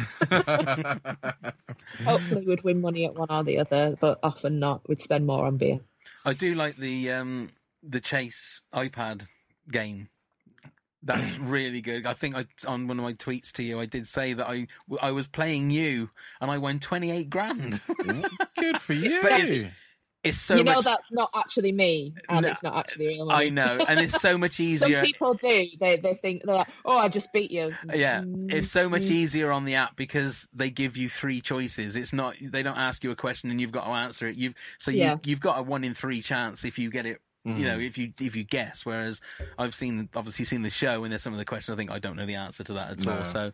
H: Hopefully, we'd win money at one or the other, but often not. We'd spend more on beer.
A: I do like the um, the Chase iPad game. That's really good. I think I, on one of my tweets to you, I did say that I I was playing you and I won twenty eight grand.
G: Good for you.
A: But it's- It's so
H: you know
A: much.
H: that's not actually me, and
A: No,
H: it's not actually real.
A: I know, and it's so much easier Some
H: people do. They they think they're like, oh, I just beat you.
A: Yeah,
H: Mm,
A: it's so much easier on the app because they give you three choices. It's not they don't ask you a question and you've got to answer it. You've so you
H: Yeah.
A: you've got a one in three chance if you get it. You know, if you if you guess. Whereas I've seen obviously seen the show and there's some of the questions I think I don't know the answer to that at
G: No.
A: all. So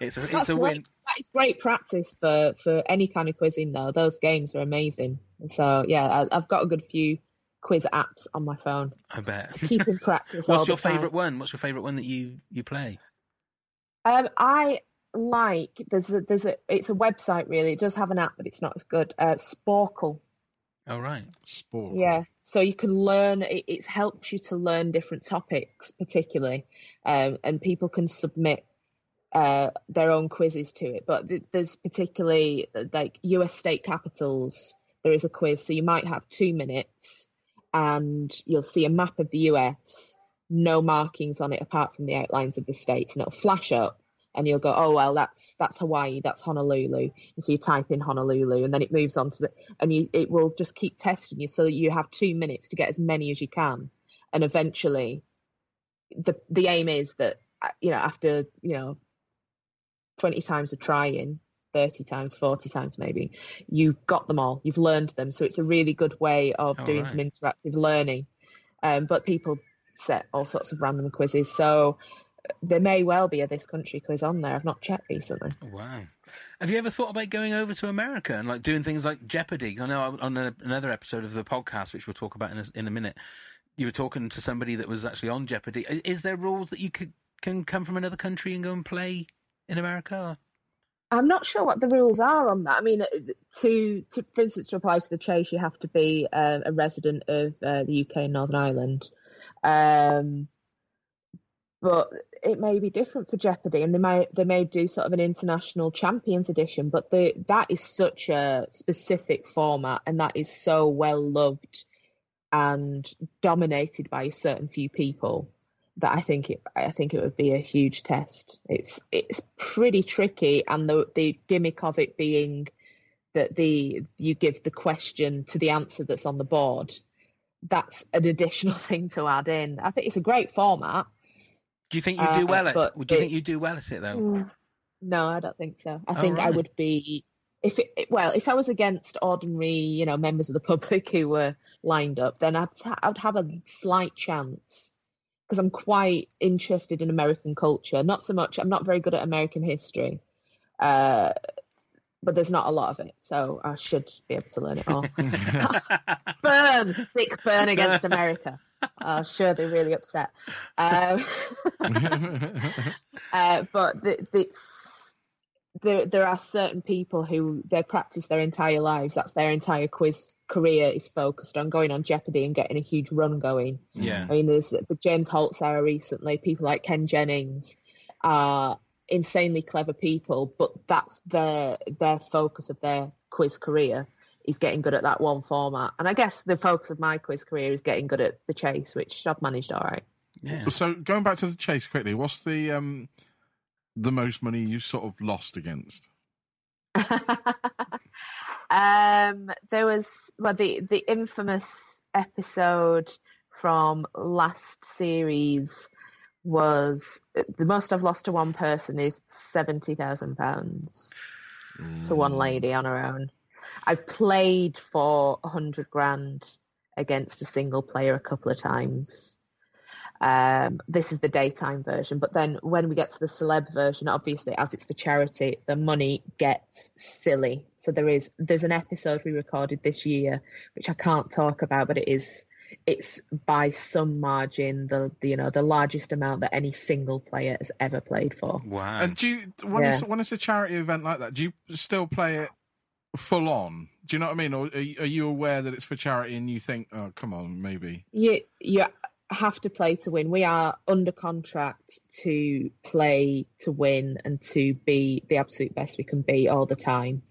A: it's a, it's
H: That's
A: a
H: great.
A: win.
H: That is great practice for for any kind of quizzing, though. Those games are amazing. So yeah, I, I've got a good few quiz apps on my phone
A: I bet.
H: to keep in practice. all
A: What's
H: the
A: your
H: time.
A: favourite one? What's your favourite one that you you play?
H: Um, I like there's a there's a it's a website really. It does have an app, but it's not as good. Uh, Sporcle.
A: Oh right.
G: Sport.
H: Yeah, so you can learn. It, it helps you to learn different topics, particularly, um, and people can submit uh, their own quizzes to it. But th- there's particularly like U.S. state capitals. There is a quiz, so you might have two minutes, and you'll see a map of the U.S. No markings on it apart from the outlines of the states, and it'll flash up. And you'll go, oh well, that's that's Hawaii, that's Honolulu, and so you type in Honolulu, and then it moves on to the, and you it will just keep testing you, so that you have two minutes to get as many as you can, and eventually, the the aim is that uh, you know after you know twenty times of trying, thirty times, forty times maybe, you've got them all, you've learned them, so it's a really good way of
A: All
H: doing
A: right.
H: some interactive learning. Um, but people set all sorts of random quizzes, so there may well be a this country quiz on there. I've not checked recently.
A: Wow. Have you ever thought about going over to America and like doing things like Jeopardy? I know on a, another episode of the podcast, which we'll talk about in a, in a minute, you were talking to somebody that was actually on Jeopardy. Is there rules that you could can come from another country and go and play in America?
H: I'm not sure what the rules are on that. I mean, uh, to, to for instance, to apply to the chase, you have to be uh, a resident of uh, the UK and Northern Ireland. Um, but it may be different for Jeopardy, and they may they may do sort of an international champions edition. But the that is such a specific format, and that is so well loved and dominated by a certain few people that I think it I think it would be a huge test. It's it's pretty tricky, and the the gimmick of it being that the you give the question to the answer that's on the board. That's an additional thing to add in. I think it's a great format.
A: Do you think you
H: Uh,
A: do well at?
H: but
A: Do you
H: it-
A: think you do well at it though?
H: Mm, No, I don't think so. I
A: Oh,
H: think I would be if it well if I was against ordinary you know members of the public who were lined up, then I'd I'd have a slight chance because I'm quite interested in American culture. Not so much. I'm not very good at American history, uh, but there's not a lot of it, so I should be able to learn it all. burn, sick burn against America. I'm sure they're really upset. Um, uh, but th- it's there. There are certain people who they practice their entire lives. That's their entire quiz career is focused on going on Jeopardy and getting a huge run going.
A: Yeah.
H: I mean, there's the James Holzhauer recently. People like Ken Jennings are insanely clever people, but that's their their focus of their quiz career is getting good at that one format. And I guess the focus of my quiz career is getting good at the chase, which I've managed all right.
A: Yeah.
G: So going back to the chase quickly, what's the um the most money you sort of lost against?
H: um, there was well the the infamous episode from last series was the most I've lost to one person is seventy thousand pounds to one lady on her own. I've played for a hundred grand against a single player a couple of times. Um, this is the daytime version, but then when we get to the celeb version, obviously as it's for charity, the money gets silly. So there is there's an episode we recorded this year which I can't talk about, but it is it's by some margin the, the you know the largest amount that any single player has ever played for.
A: Wow.
G: And do you when
H: Yeah.
G: it's when it's a charity event like that, do you still play it full on? Do you know what I mean, or are you, are you aware that it's for charity and you think, oh, come on, maybe?
H: you you have to play to win. We are under contract to play to win and to be the absolute best we can be all the time.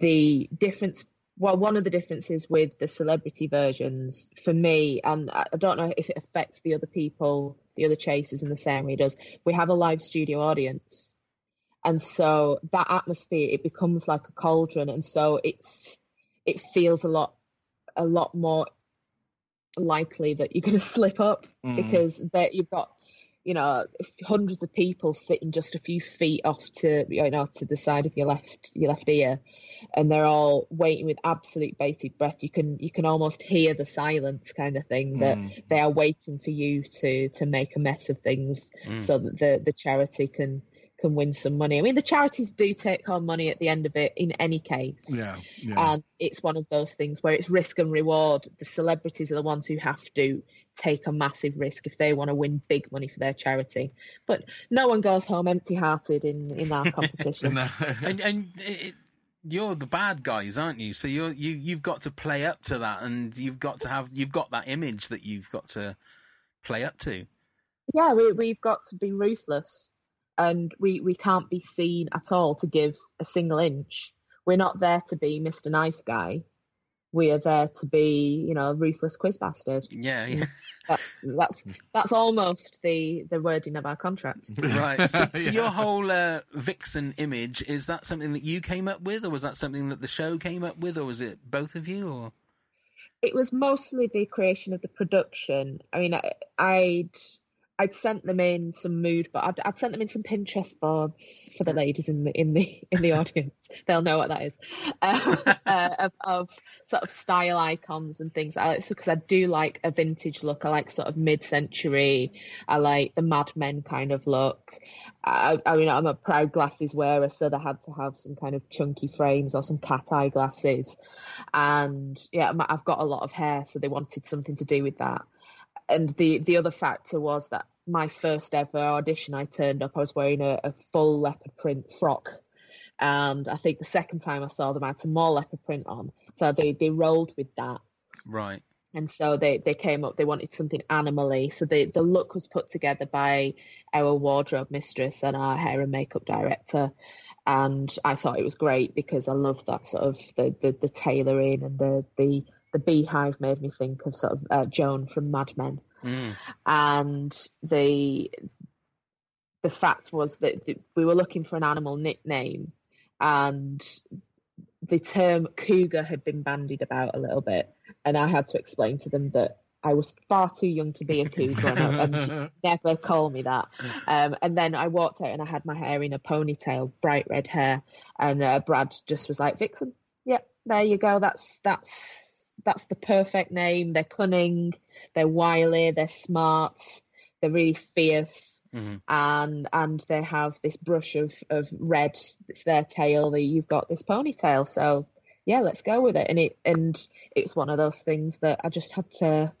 H: The difference, well, one of the differences with the celebrity versions for me, and I I don't know if it affects the other people, the other chasers in the same way it does. We have a live studio audience, and so that atmosphere it becomes like a cauldron, and so it's it feels a lot a lot more likely that you're going to slip up
G: Mm.
H: because that you've got you know hundreds of people sitting just a few feet off to you know to the side of your left your left ear and they're all waiting with absolute bated breath you can you can almost hear the silence kind of thing that
G: Mm.
H: they are waiting for you to to make a mess of things
A: Mm.
H: so that the the charity can can win some money i mean the charities do take home money at the end of it in any case
G: Yeah, yeah.
H: and it's one of those things where it's risk and reward. The celebrities are the ones who have to take a massive risk if they want to win big money for their charity. But no one goes home empty-hearted in in our competition.
G: No.
A: and and it, you're the bad guys, aren't you? So you're you you've got to play up to that, and you've got to have you've got that image that you've got to play up to.
H: yeah, we we've got to be ruthless, and we we can't be seen at all to give a single inch. We're not there to be Mr. Nice Guy. We are there to be, you know, a ruthless quiz bastard.
A: Yeah, yeah.
H: That's that's that's almost the the wording of our contracts.
A: right. So, so
G: Yeah.
A: your whole uh, Vixen image is that something that you came up with, or was that something that the show came up with, or was it both of you? Or
H: it was mostly the creation of the production. I mean, I, I'd I'd sent them in some mood, but I'd, I'd sent them in some Pinterest boards for the ladies in the in the in the audience. They'll know what that is, um, uh, of, of sort of style icons and things. I, so because I do like a vintage look, I like sort of mid-century. I like the Mad Men kind of look. I, I mean, I'm a proud glasses wearer, so they had to have some kind of chunky frames or some cat eye glasses and yeah i've got a lot of hair so they wanted something to do with that and the the other factor was that my first ever audition i turned up i was wearing a, a full leopard print frock. And i think the second time i saw them i had some more leopard print on. So they they rolled with that.
A: Right?
H: and so they they came up they wanted something animally so the the look was put together by our wardrobe mistress and our hair and makeup director. And i thought it was great because i love that sort of the the, the tailoring and the the the beehive made me think of sort of uh, joan from mad men
A: Mm.
H: and the the fact was that th- we were looking for an animal nickname and the term cougar had been bandied about a little bit and i had to explain to them that i was far too young to be a cougar and, and never call me that um, and then i walked out and i had my hair in a ponytail bright red hair and uh, brad just was like vixen yep there you go that's that's that's the perfect name. They're cunning they're wily they're smart they're really fierce
A: Mhm.
H: and and they have this brush of of red. It's their tail. That you've got this ponytail. So yeah let's go with it. And it and it's one of those things that i just had to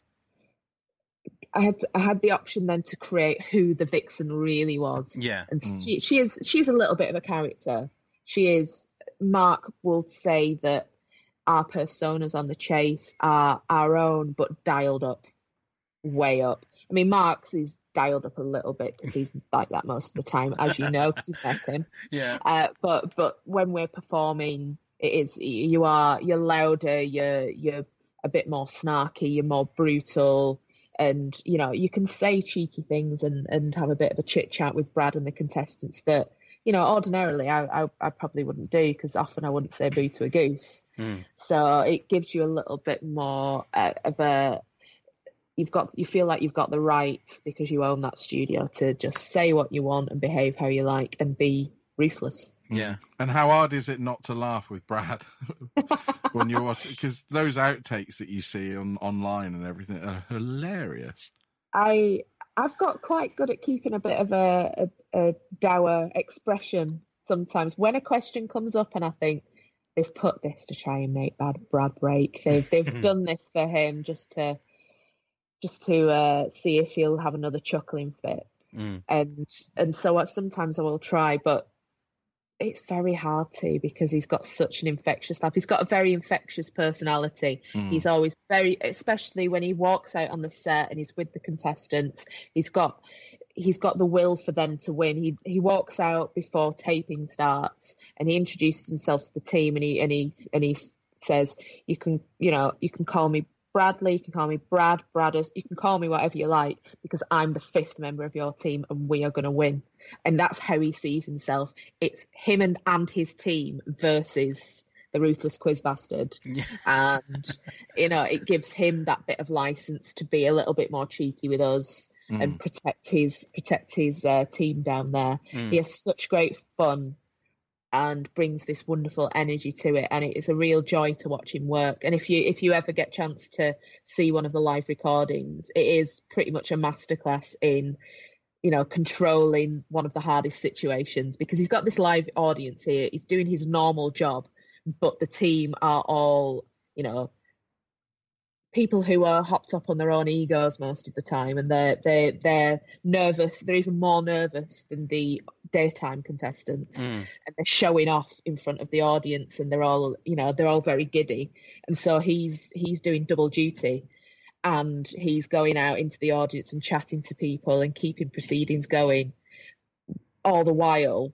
H: i had i had the option then to create who the vixen really was.
A: Yeah.
H: and she she is she's a little bit of a character. She is mark will say that our personas on the chase are our own but dialed up way up i mean mark's is dialed up a little bit because he's like that most of the time as you know 'cause you've met him
A: Yeah.
H: uh, but but when we're performing, it is you are you're louder, you're you're a bit more snarky, you're more brutal, and you know you can say cheeky things and and have a bit of a chit chat with Brad and the contestants that you know ordinarily I I, I probably wouldn't do because often I wouldn't say boo to a goose.
A: Mm.
H: So it gives you a little bit more uh, of a you've got you feel like you've got the right because you own that studio to just say what you want and behave how you like and be ruthless.
A: Yeah.
G: And how hard is it not to laugh with Brad when you're watching? Because those outtakes that you see on online and everything are hilarious.
H: I I've got quite good at keeping a bit of a, a, a dour expression sometimes when a question comes up and I think they've put this to try and make bad Brad break. They've they've done this for him just to just to uh, see if he'll have another chuckling fit.
A: Mm.
H: And and so I, sometimes I will try, but it's very hard to because he's got such an infectious laugh. He's got a very infectious personality.
G: Mm.
H: He's always very, especially when he walks out on the set and he's with the contestants. He's got he's got the will for them to win. He he walks out before taping starts and he introduces himself to the team and he and he and he says, "You can you know you can call me." Bradley, you can call me Brad, Bradders, you can call me whatever you like because I'm the fifth member of your team and we are going to win. And that's how he sees himself. It's him and, and his team versus the ruthless quiz bastard,
A: Yeah.
H: and you know it gives him that bit of license to be a little bit more cheeky with us and protect his protect his uh, team down there.
A: Mm.
H: He has such great fun and brings this wonderful energy to it and it is a real joy to watch him work. And if you if you ever get chance to see one of the live recordings it is pretty much a masterclass in you know controlling one of the hardest situations because he's got this live audience here. He's doing his normal job but the team are all you know people who are hopped up on their own egos most of the time and they're they they're nervous they're even more nervous than the daytime contestants
A: Mm.
H: and they're showing off in front of the audience and they're all you know they're all very giddy and so he's he's doing double duty and he's going out into the audience and chatting to people and keeping proceedings going all the while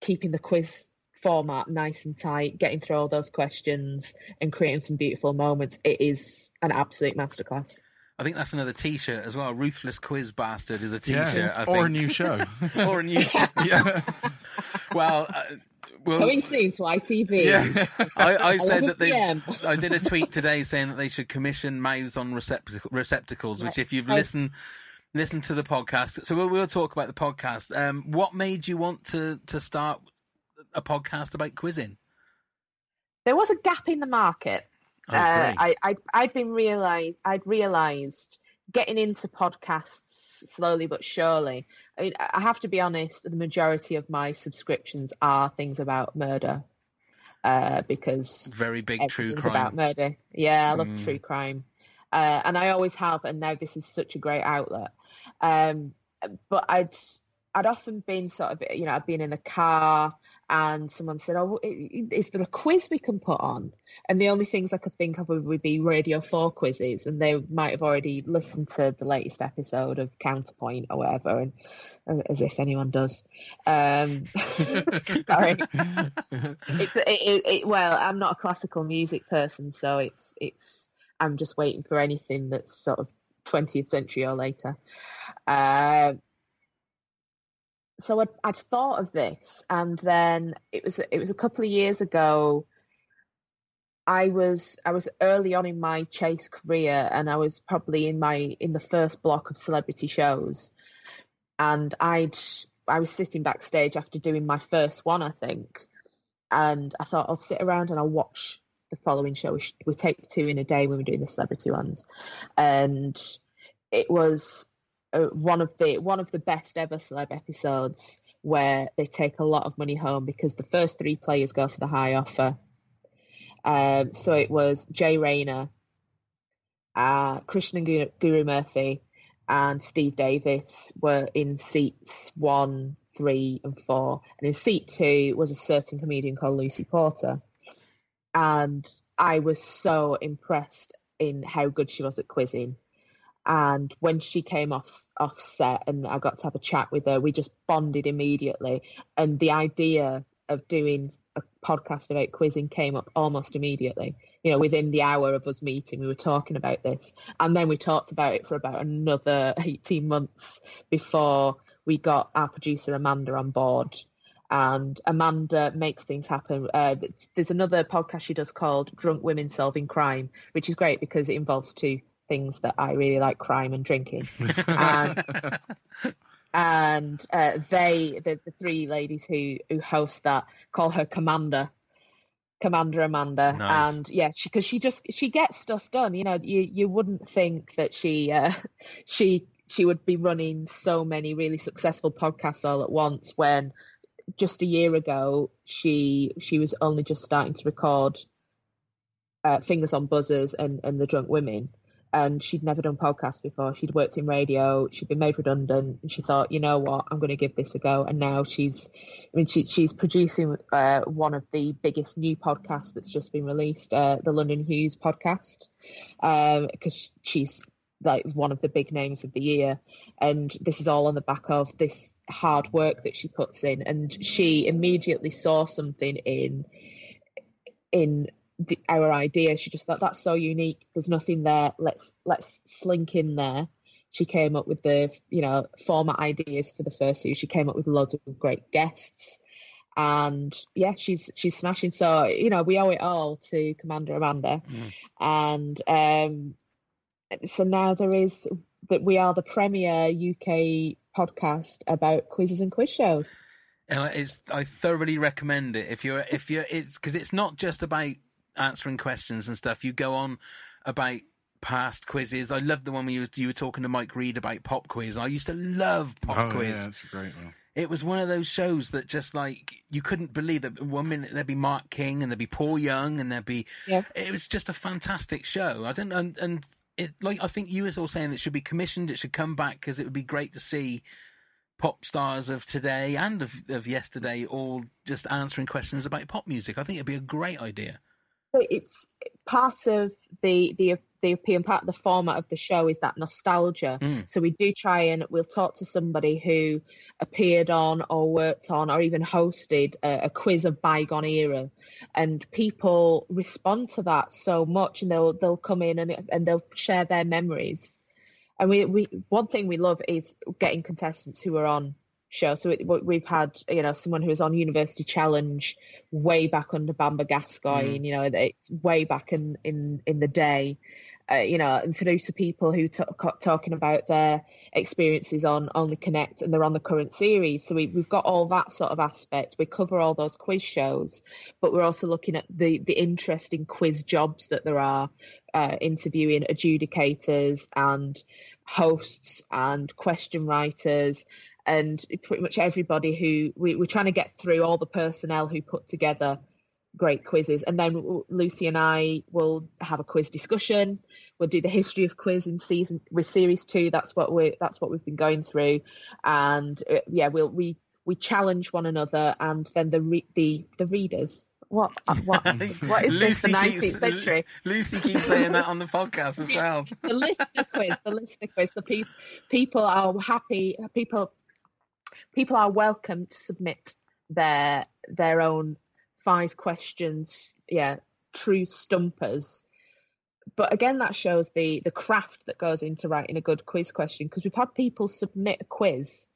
H: keeping the quiz format nice and tight getting through all those questions and creating some beautiful moments it is an absolute masterclass
A: I think that's another T-shirt as well. Ruthless quiz bastard is a
G: Yeah,
A: T-shirt. I
G: or a new show.
A: or a new show.
G: yeah,
A: Well, uh, well,
H: coming soon to ITV
G: yeah.
A: I, I said that they.
H: PM.
A: I did a tweet today saying that they should commission mouths on receptac- receptacles. Which, if you've
H: I-
A: listened listened to the podcast, so we'll, we'll talk about the podcast. Um, what made you want to to start a podcast about quizzing?
H: there was a gap in the market
A: Oh,
H: uh. I, I I'd been realized I'd realized getting into podcasts slowly but surely. I mean, I have to be honest. The majority of my subscriptions are things about murder, uh, because
A: Very big true crime.
H: about murder. Yeah, I love
A: Mm.
H: true crime, uh, and I always have, and now this is such a great outlet. Um, but I'd I'd often been sort of you know I'd been in a car and someone said, "Oh, is there a quiz we can put on?" And the only things I could think of would be Radio Four quizzes, and they might have already listened to the latest episode of Counterpoint or whatever, and as if anyone does. Um, sorry. it, it, it, well, I'm not a classical music person, so it's it's I'm just waiting for anything that's sort of 20th century or later. Uh, so I'd, I'd thought of this, and then it was it was a couple of years ago. I was I was early on in my chase career, and I was probably in my in the first block of celebrity shows, and I'd I was sitting backstage after doing my first one, I think, and I thought I'll sit around and I'll watch the following show. We, sh- we take two in a day when we're doing the celebrity ones, and it was uh, one of the one of the best ever celeb episodes where they take a lot of money home because the first three players go for the high offer. Um, so it was Jay Rayner, uh, Krishnan Guru, Guru Murthy, and Steve Davis were in seats one, three, and four. And in seat two was a certain comedian called Lucy Porter. And I was so impressed in how good she was at quizzing. And when she came off off set and I got to have a chat with her, we just bonded immediately. And the idea of doing a podcast about quizzing came up almost immediately. You know, within the hour of us meeting, we were talking about this. And then we talked about it for about another 18 months before we got our producer Amanda on board. And Amanda makes things happen. Uh, there's another podcast she does called Drunk Women Solving Crime, which is great because it involves two things that I really like crime and drinking. and and uh, they, the, the three ladies who, who host that, call her Commander. Commander Amanda,
A: Nice.
H: and yeah, she because she just she gets stuff done. You know, you you wouldn't think that she uh, she she would be running so many really successful podcasts all at once when just a year ago she she was only just starting to record uh, fingers on buzzers and and the drunk women and she'd never done podcasts before. She'd worked in radio. She'd been made redundant. And she thought you know what? I'm going to give this a go. And now she's i mean she, she's producing uh, one of the biggest new podcasts that's just been released uh, the london hughes podcast because she's like one of the big names of the year. And this is all on the back of this hard work that she puts in. And she immediately saw something in in our idea. She just thought that's so unique. There's nothing there. Let's let's slink in there. She came up with the you know format ideas for the first series. She came up with loads of great guests. And yeah, she's she's smashing. So you know, we owe it all to Commander Amanda, and um, so now there is that we are the premier UK podcast about quizzes and quiz shows.
A: And it's I thoroughly recommend it. If you're if you're it's because it's not just about answering questions and stuff. You go on about past quizzes. I love the one where you, you were talking to Mike Read about pop quiz. I used to love pop
G: Oh,
A: quiz.
G: yeah, that's a great one.
A: It was one of those shows that just like you couldn't believe that one minute there'd be Mark King and there'd be Paul Young and there'd be
H: Yeah.
A: it was just a fantastic show. I don't and and it like I think you was all saying it should be commissioned. It should come back because it would be great to see pop stars of today and of, of yesterday all just answering questions about pop music. I think it'd be a great idea.
H: It's part of the the the appeal part of the format of the show is that nostalgia.
A: Mm.
H: So we do try and we'll talk to somebody who appeared on or worked on or even hosted a, a quiz of bygone era, and people respond to that so much, and they'll they'll come in and and they'll share their memories. And we we one thing we love is getting contestants who are on show. So it, we- we've had, you know, someone who was on University Challenge way back under Bamber Gascoigne, you know, it's way back in, in, in the day, uh, you know, and through to people who talk, talking about their experiences on Only Connect and they're on the current series. So we, we've got all that sort of aspect. We cover all those quiz shows, but we're also looking at the, the interesting quiz jobs that there are, uh, interviewing adjudicators and hosts and question writers and pretty much everybody who we, we're trying to get through all the personnel who put together great quizzes and then lucy and i will have a quiz discussion we'll do the history of quiz in season with series two that's what we that's what we've been going through and uh, yeah we'll we we challenge one another and then the re- the the readers what what what is this the 19th
A: keeps,
H: century
A: Lucy keeps saying that on the podcast as well.
H: the listener quiz, the listener quiz. So people people are happy. People people are welcome to submit their their own five questions. Yeah, true stumpers. But again, that shows the the craft that goes into writing a good quiz question because we've had people submit a quiz.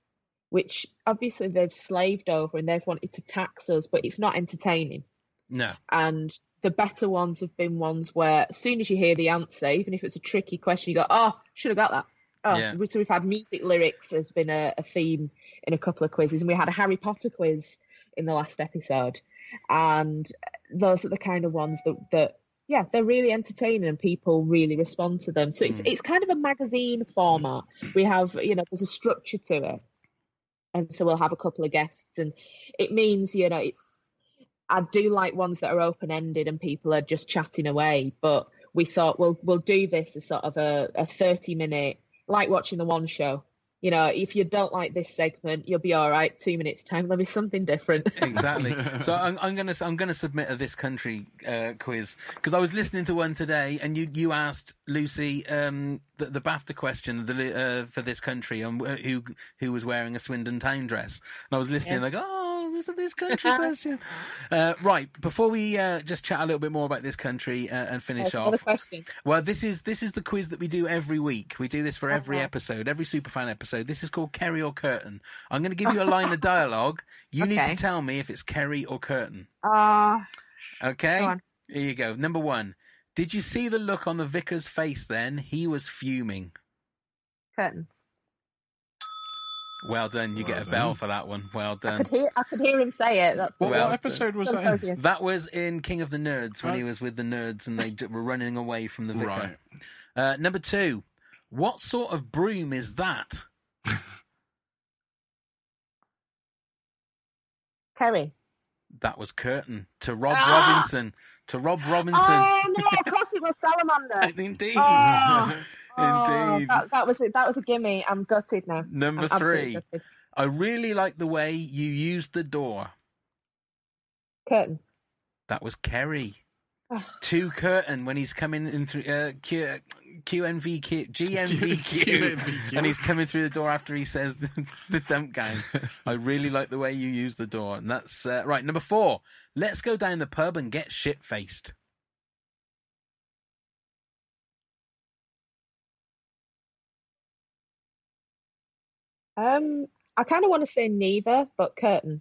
H: Which obviously they've slaved over and they've wanted to tax us, but it's not entertaining
A: No.
H: and the better ones have been ones where as soon as you hear the answer, even if it's a tricky question, you go, "Oh, should have got that." Oh,
A: Yeah.
H: so we've had music lyrics has been a, a theme in a couple of quizzes, and we had a Harry Potter quiz in the last episode, and those are the kind of ones that that yeah, they're really entertaining and people really respond to them. So it's mm. it's kind of a magazine format. We have you know there's a structure to it, and so we'll have a couple of guests, and it means you know it's I do like ones that are open ended and people are just chatting away. But we thought we'll we'll do this as sort of a, a thirty minute like watching the one show. You know, if you don't like this segment, you'll be all right. Two minutes time, there'll be something different.
A: exactly. So I'm, I'm gonna I'm gonna submit a this country uh, quiz because I was listening to one today, and you you asked Lucy um, the, the BAFTA question the, uh, for this country and who who was wearing a Swindon Town dress, and I was listening
H: Yeah.
A: like oh is this country question. Uh, right before we uh, just chat a little bit more about this country uh, and finish off.
H: question.
A: Well, this is this is the quiz that we do every week. We do this for every
H: Okay.
A: episode, every Superfan episode. This is called Kerry or Kurtan. I'm going to give you a line of dialogue. You need to tell me if it's Kerry or Kurtan.
H: Ah,
A: Okay. Here you go. Number one. Did you see the look on the vicar's face then? He was fuming.
H: Kurtan.
A: Well done. You
G: Well
A: get a
G: done.
A: bell for that one. Well
H: I
A: done.
H: could hear. I could hear him say it. That's
G: What,
A: Well
G: what episode was that? in?
A: That was in King of the Nerds when
G: Oh.
A: he was with the nerds and they d- were running away from the vicar.
G: Right.
A: Uh, number two. What sort of broom is that?
H: Kerry.
A: That was Kurtan to Rob
H: Ah!
A: Robinson. To Rob Robinson.
H: Oh no! Of course it was Salamander.
A: Indeed.
H: Oh, oh,
A: Indeed.
H: that, that was it. That was a gimme. I'm gutted now.
A: Number
H: I'm
A: three. I really like the way you used the door.
H: Kurtan.
A: That was Kerry.
H: Ah.
A: To Kurtan when he's coming in through uh, Q, QNVQ, GMVQ,
G: QNVQ.
A: and he's coming through the door after he says the dump gang. I really like the way you use the door, and that's uh, right. Number four. Let's go down the pub and get shit faced.
H: Um, I kind of want to say neither, but Kurtan.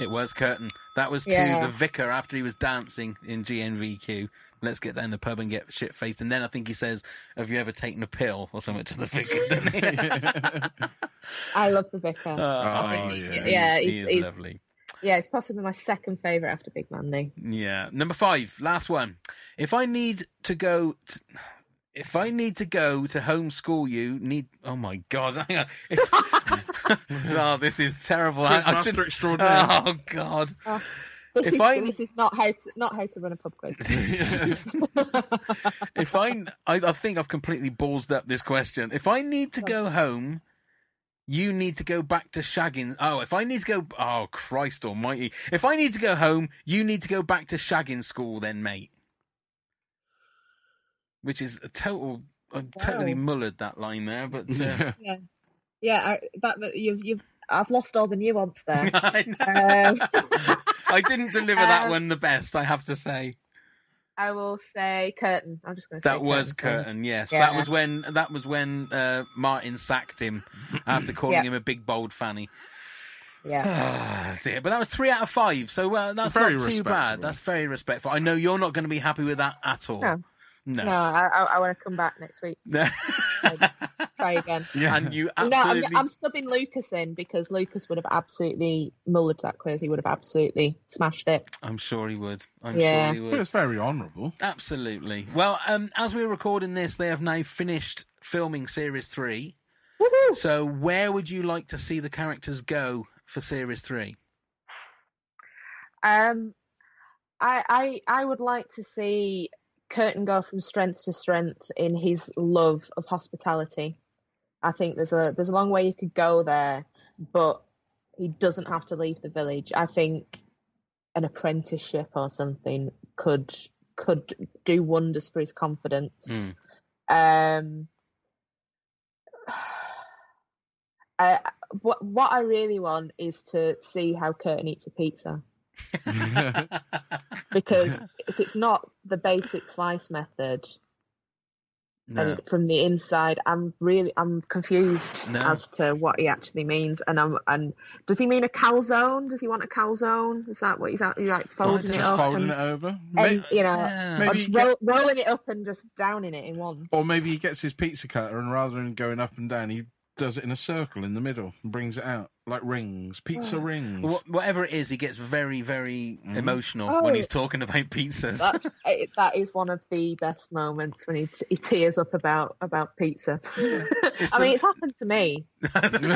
A: It was Kurtan. That was to
H: Yeah.
A: the vicar after he was dancing in GNVQ. Let's get down the pub and get shit faced. And then I think he says, Have you ever taken a pill or something to the vicar? Doesn't he?
H: I love the vicar.
G: Oh,
A: he's-
G: yeah.
H: Yeah,
A: he
H: he's-
A: is
H: he's-
A: lovely.
H: yeah, it's possibly my second favourite after Big Mandy.
A: Yeah. Number five, last one. If I need to go, to, if I need to go to homeschool you, need. Oh my god! Hang on. If, oh, this is terrible. I- I
G: Quizmaster
A: shouldn't-
G: extraordinaire.
A: Oh god.
H: Oh, this
A: If
H: is
A: I-
H: this is not how to not how to run a pub quiz.
A: if I, I, I think I've completely ballsed up this question. If I need to go home, you need to go back to shagging. Oh, if I need to go, oh Christ Almighty! If I need to go home, you need to go back to shagging school, then, mate. Which is a total, I've totally
H: Wow.
A: mullered that line there, but uh,
G: Yeah.
H: yeah, yeah. I, that that- you've you've I've lost all the nuance there.
A: I, know.
H: um,
A: I didn't deliver that
H: Um,
A: one the best. I have to say.
H: I will say Kurtan. I'm just going to say
A: That was
H: Kurtan.
A: Kurtan, yes.
H: Yeah.
A: That was when that was when uh, Martin sacked him after calling
H: Yeah.
A: him a big bold fanny.
H: Yeah,
A: That's it. But that was three out of five, so uh, that's
G: Very
A: not too bad. That's very respectful. I know you're not going to be happy with that at all.
H: No.
A: No.
H: no, I, I, I want to come back next week. Try again.
G: Yeah.
A: and you
H: No, I'm. I'm subbing Lucas in because Lucas would have absolutely mullered that quiz. He would have absolutely smashed it.
A: I'm sure he would. I'm
H: Yeah.
A: sure he
G: Well,
A: would.
G: it's very honourable.
A: Absolutely. Well, um, as we're recording this, they have now finished filming series three.
H: Woohoo!
A: So, where would you like to see the characters go for series three?
H: Um, I, I I would like to see Kurtan go from strength to strength in his love of hospitality. I think there's a there's a long way you could go there, but he doesn't have to leave the village. I think an apprenticeship or something could could do wonders for his confidence.
A: Mm.
H: Um, I, what what I really want is to see how Kurtan eats a pizza because if it's not the basic slice method
A: No.
H: and from the inside, I'm really I'm confused
A: No.
H: as to what he actually means. And I'm and does he mean a calzone? Does he want a calzone? Is that what he's actually like folding it up
G: folding
H: and,
G: it over.
H: and
G: May-
H: you know,
A: Yeah.
G: Maybe
H: just rolling it up and just downing it in one?
G: or maybe he gets his pizza cutter and rather than going up and down, he does it in a circle in the middle and brings it out like rings, pizza rings.
A: Wh- Whatever it is, he gets very, very emotional
H: Oh.
A: when he's talking about pizzas.
H: That's it, that is one of the best moments when he, he tears up about about pizza. I mean, it's happened to me, but, but you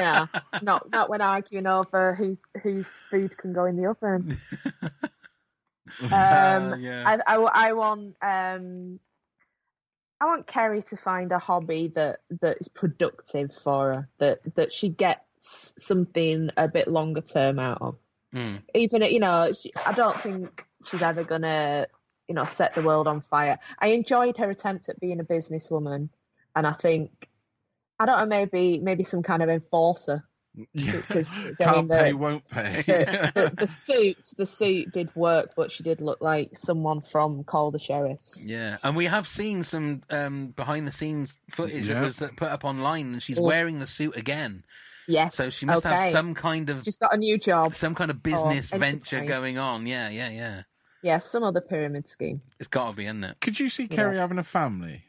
H: know, not not when arguing over whose whose food can go in the oven. Um,
A: Uh, yeah.
H: I, I, I want um, I want Kerry to find a hobby that that is productive for her, that that she gets something a bit longer term out of.
A: Mm.
H: Even you know, she, I don't think she's ever gonna you know set the world on fire. I enjoyed her attempt at being a businesswoman, and I think I don't know maybe maybe some kind of enforcer
G: yeah.
H: because I
G: Can't
H: the-
G: pay, won't pay.
H: the, the, the suit the suit did work, but she did look like someone from Call the Sheriffs.
A: Yeah, and we have seen some um, behind the scenes footage that
G: Yeah.
A: was uh, put up online, and she's
H: Mm.
A: wearing the suit again.
H: Yes.
A: So she must
H: okay.
A: have some kind of
H: She's got a new job.
A: some kind of business venture going on. Yeah, yeah, yeah.
H: Yeah, some other pyramid scheme.
A: It's got to be, isn't it?
G: Could you see Kerry having a family?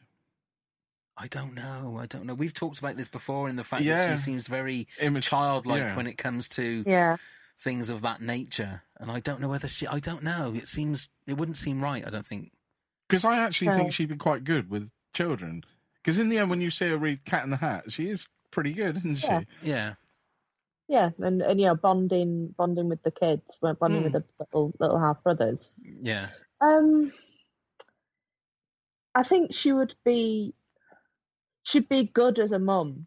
A: I don't know. I don't know. We've talked about this before in the fact that she seems very
G: Image-
A: childlike
G: yeah.
A: when it comes to
H: Yeah.
A: things of that nature, and I don't know whether she. I don't know. It seems it wouldn't seem right. I don't think.
G: Because I actually
H: No.
G: think she'd be quite good with children. Because in the end, when you see her read Cat in the Hat, she is pretty good, isn't she?
H: Yeah.
A: Yeah.
H: Yeah, and, and you know, bonding bonding with the kids, well, bonding with the little little half brothers.
A: Yeah.
H: Um I think she would be she'd be good as a mum,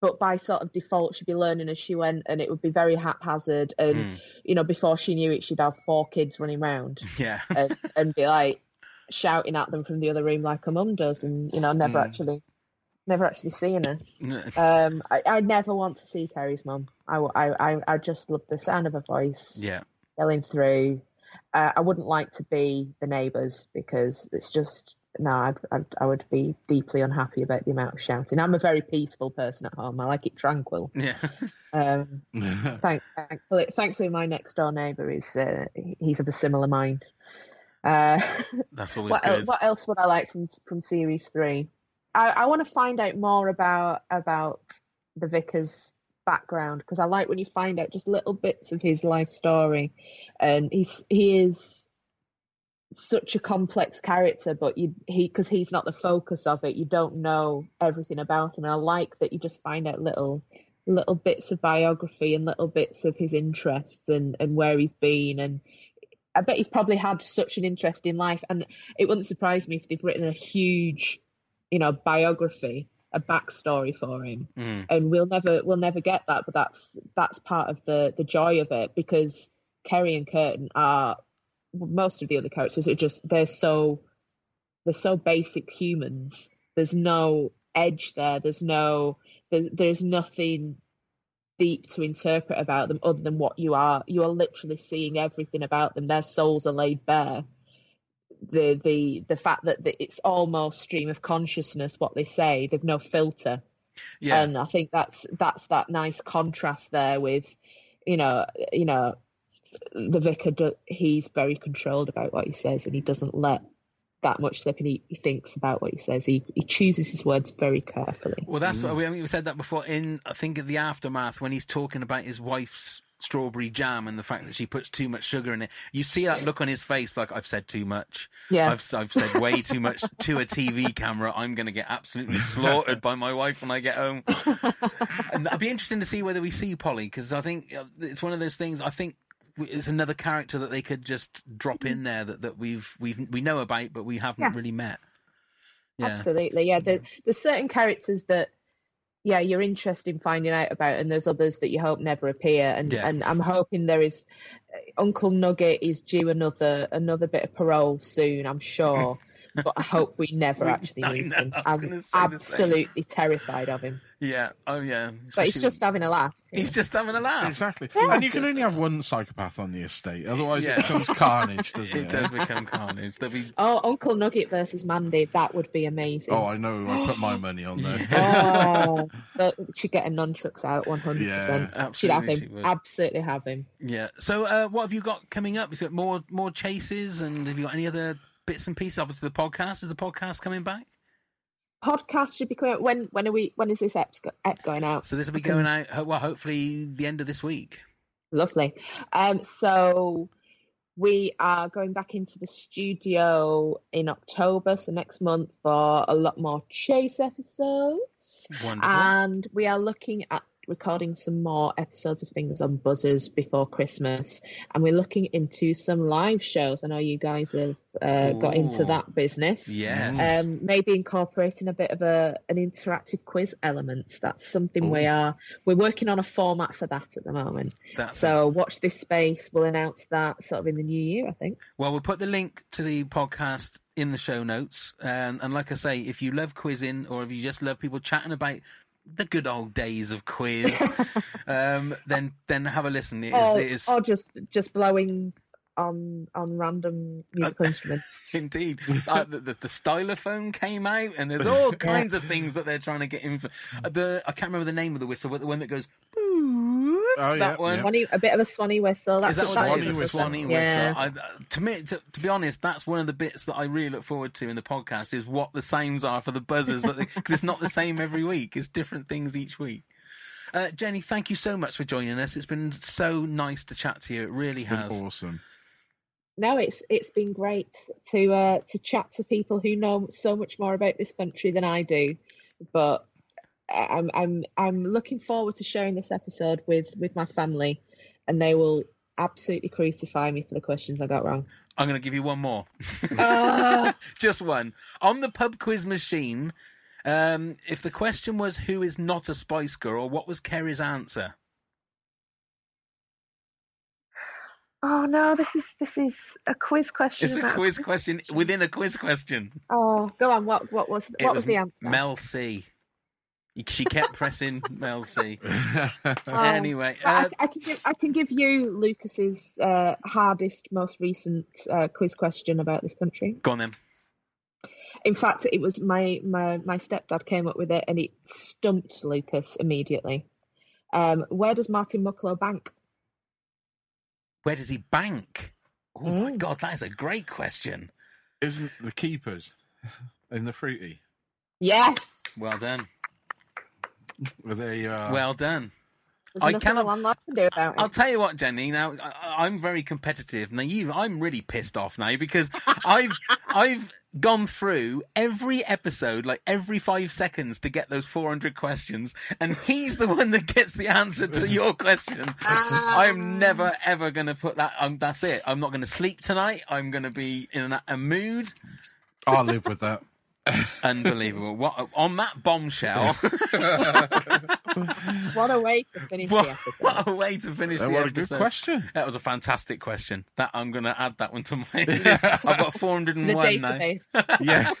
H: but by sort of default she'd be learning as she went and it would be very haphazard and
A: Mm.
H: you know, before she knew it she'd have four kids running round
A: Yeah.
H: and, and be like shouting at them from the other room like a mum does and you know, never
G: Mm.
H: actually never actually seeing her. Um, I, I never want to see Kerry's mum. I, I, I, I just love the sound of her voice
A: yeah.
H: yelling through. Uh, I wouldn't like to be the neighbours because it's just no, I'd, I'd, I would be deeply unhappy about the amount of shouting. I'm a very peaceful person at home. I like it tranquil.
A: Yeah.
H: Um, thank, thankfully, thankfully, my next door neighbour is uh, he's of a similar mind. Uh,
A: That's always
H: what,
A: good.
H: what else would I like from from series three? I, I want to find out more about about the vicar's background because I like when you find out just little bits of his life story, and he's he is such a complex character, but you he because he's not the focus of it, you don't know everything about him. And I like that you just find out little little bits of biography and little bits of his interests and and where he's been and I bet he's probably had such an interesting life, and it wouldn't surprise me if they've written a huge, you know, biography, a backstory for him,
A: Mm.
H: and we'll never we'll never get that. But that's that's part of the the joy of it because Kerry and Kurtan are most of the other characters are just they're so they're so basic humans. There's no edge there. There's no there, there's nothing deep to interpret about them other than what you are. You are literally seeing everything about them. Their souls are laid bare. The the the fact that the, it's almost stream of consciousness what they say. They've no filter,
A: Yeah.
H: and I think that's that's that nice contrast there with, you know, you know, the vicar. Do, he's very controlled about what he says, and he doesn't let that much slip. And he, he thinks about what he says. He he chooses his words very carefully.
A: Well, that's what we, I mean, we said that before. In I think of the aftermath when he's talking about his wife's strawberry jam and the fact that she puts too much sugar in it. You see that look on his face, like I've said too much.
H: Yeah.
A: I've I've said way too much to a TV camera. I'm going to get absolutely slaughtered by my wife when I get home. and it'd be interesting to see whether we see Polly because I think uh, it's one of those things. I think it's another character that they could just drop in mm-hmm. there that, that we've we've we know about but we haven't
H: Yeah.
A: really met. Yeah.
H: Absolutely, yeah. There, there's certain characters that, yeah, you're interested in finding out about, and there's others that you hope never appear. And
A: Yeah.
H: and I'm hoping there is uh, Uncle Nugget is due another another bit of parole soon. I'm sure, but I hope we never actually
A: I
H: meet
A: know,
H: him.
A: I was
H: I'm
A: gonna say the same.
H: absolutely terrified of him.
A: Yeah. Oh yeah.
H: But he's just having a laugh.
A: he's just having a laugh.
G: Exactly. And you can only have one psychopath on the estate, otherwise
A: Yeah.
G: it becomes carnage, doesn't it?
A: It does become carnage. There'll be
H: Oh, Uncle Nugget versus Mandy, that would be amazing.
G: Oh, I know. I put my money on there.
H: Oh, but she'd get her nunchucks out 100%.
G: Yeah,
H: she'd have him.
A: she.
H: Absolutely have him.
A: yeah. So, uh, what have you got coming up? You've got more more chases, and have you got any other bits and pieces? Obviously, the podcast is the podcast coming back.
H: Podcast should be coming out. When, when are we, when is this ep, ep going out?
A: So this will be going out. Well, hopefully the end of this week.
H: Lovely. Um, so we are going back into the studio in October, so next month for a lot more chase episodes.
A: Wonderful.
H: And we are looking at recording some more episodes of Fingers on Buzzers before Christmas. And we're looking into some live shows. I know you guys have uh, got into that business.
A: yes.
H: Um, maybe incorporating a bit of a an interactive quiz element. That's something we are we're working on a format for that at the moment.
A: That's
H: so watch this space. We'll announce that sort of in the new year, I think.
A: Well, we'll put the link to the podcast in the show notes. And, and like I say, if you love quizzing or if you just love people chatting about the good old days of quiz, um, then then have a listen. It is,
H: or,
A: it is
H: or just just blowing on on random
A: Uh,
H: musical instruments.
A: Indeed, uh, the, the, the stylophone came out, and there's all kinds of things that they're trying to get in. For. Uh, the I can't remember the name of the whistle, but the one that goes.
G: Oh,
A: that
G: yeah,
A: one.
G: yeah.
H: Swanee, a bit of a swanny whistle. That's
A: Is that
H: what
A: what
H: that
A: it
H: is,
A: is?
H: a
A: A Swanee whistle.
H: Yeah.
A: I, uh, to me, to, to be honest, that's one of the bits that I really look forward to in the podcast is what the sounds are for the buzzers, because it's not the same every week. It's different things each week. Uh, Jenny, thank you so much for joining us. It's been so nice to chat to you. It really
G: It's been
A: has.
G: awesome.
H: no, it's it's been great to uh, to chat to people who know so much more about this country than I do. But I- I'm I'm I'm looking forward to sharing this episode with with my family, and they will absolutely crucify me for the questions I got wrong.
A: I'm going to give you one more.
H: Ah.
A: Just one. On the pub quiz machine, um, if the question was who is not a Spice Girl, what was Kerry's answer?
H: oh no, this is this is a quiz question.
A: It's a quiz question within a quiz question.
H: Oh, go on. What what was
A: It
H: what was, the answer?
A: Mel C. She kept pressing Mel C.
H: Oh.
A: Anyway,
H: I,
A: uh,
H: I can give I can give you Lucas's uh, hardest, most recent uh, quiz question about this country.
A: go on then.
H: In fact, it was my my my stepdad came up with it, and it stumped Lucas immediately. Um, where does Martin Mucklowe bank?
A: Where does he bank? Oh my
H: Mm.
A: god, that is a great question.
G: Isn't the keepers in the fruity?
H: Yes.
A: Well done.
G: Were they? Uh,
A: well done.
H: There's
A: I cannot.
H: One left to do about
A: I'll
H: it.
A: tell you what, Jenny. Now I, I'm very competitive. Now you, I'm really pissed off now because I've I've gone through every episode, like every five seconds, to get those 400 questions, and he's the one that gets the answer to your question. I'm never ever going to put that. Um, that's it. I'm not going to sleep tonight. I'm going to be in a, a mood.
G: I'll live with that.
A: Unbelievable. What on that bombshell?
H: What a way to finish the
A: what,
H: episode.
A: what a way to finish
G: That
A: the
G: was a good question.
A: That was a fantastic question. That I'm going to add that one to my list. I've got
H: The
A: 401 now.
G: Yeah.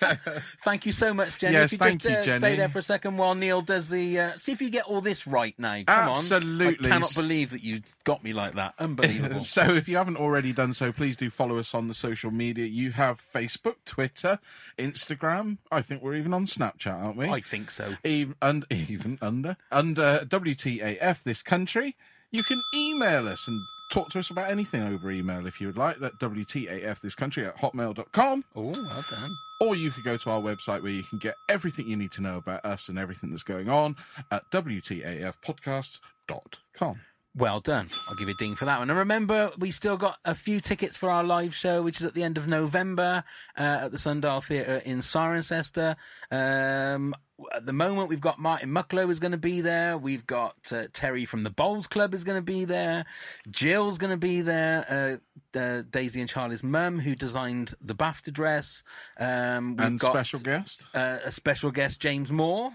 A: Thank you so much, Jenny.
G: Yes,
A: if you
G: thank
A: just
G: you,
A: uh,
G: Jenny.
A: stay there for a second while Neil does the. Uh, see if you get all this right now. Come on.
G: Absolutely.
A: on. I cannot believe that you got me like that. Unbelievable.
G: so if you haven't already done so, please do follow us on the social media. You have Facebook, Twitter, Instagram. I think we're even on Snapchat, aren't we?
A: I think so.
G: even, und, even under under WTAF this country. You can email us and talk to us about anything over email if you would like. That WTAF this country at hotmail.com.
A: Oh, well done.
G: Or you could go to our website where you can get everything you need to know about us and everything that's going on at WTAFpodcast.com.
A: Well done. I'll give you a ding for that one. And remember, we still got a few tickets for our live show, which is at the end of November uh, at the Sundial Theatre in Cirencester. Um, at the moment, we've got Martin Mucklowe is going to be there. We've got uh, Terry from the Bowls Club is going to be there. Jill's going to be there. Uh, uh, Daisy and Charlie's mum, who designed the BAFTA dress. Um, we've
G: And
A: got,
G: special guest.
A: uh, a special guest, James Moore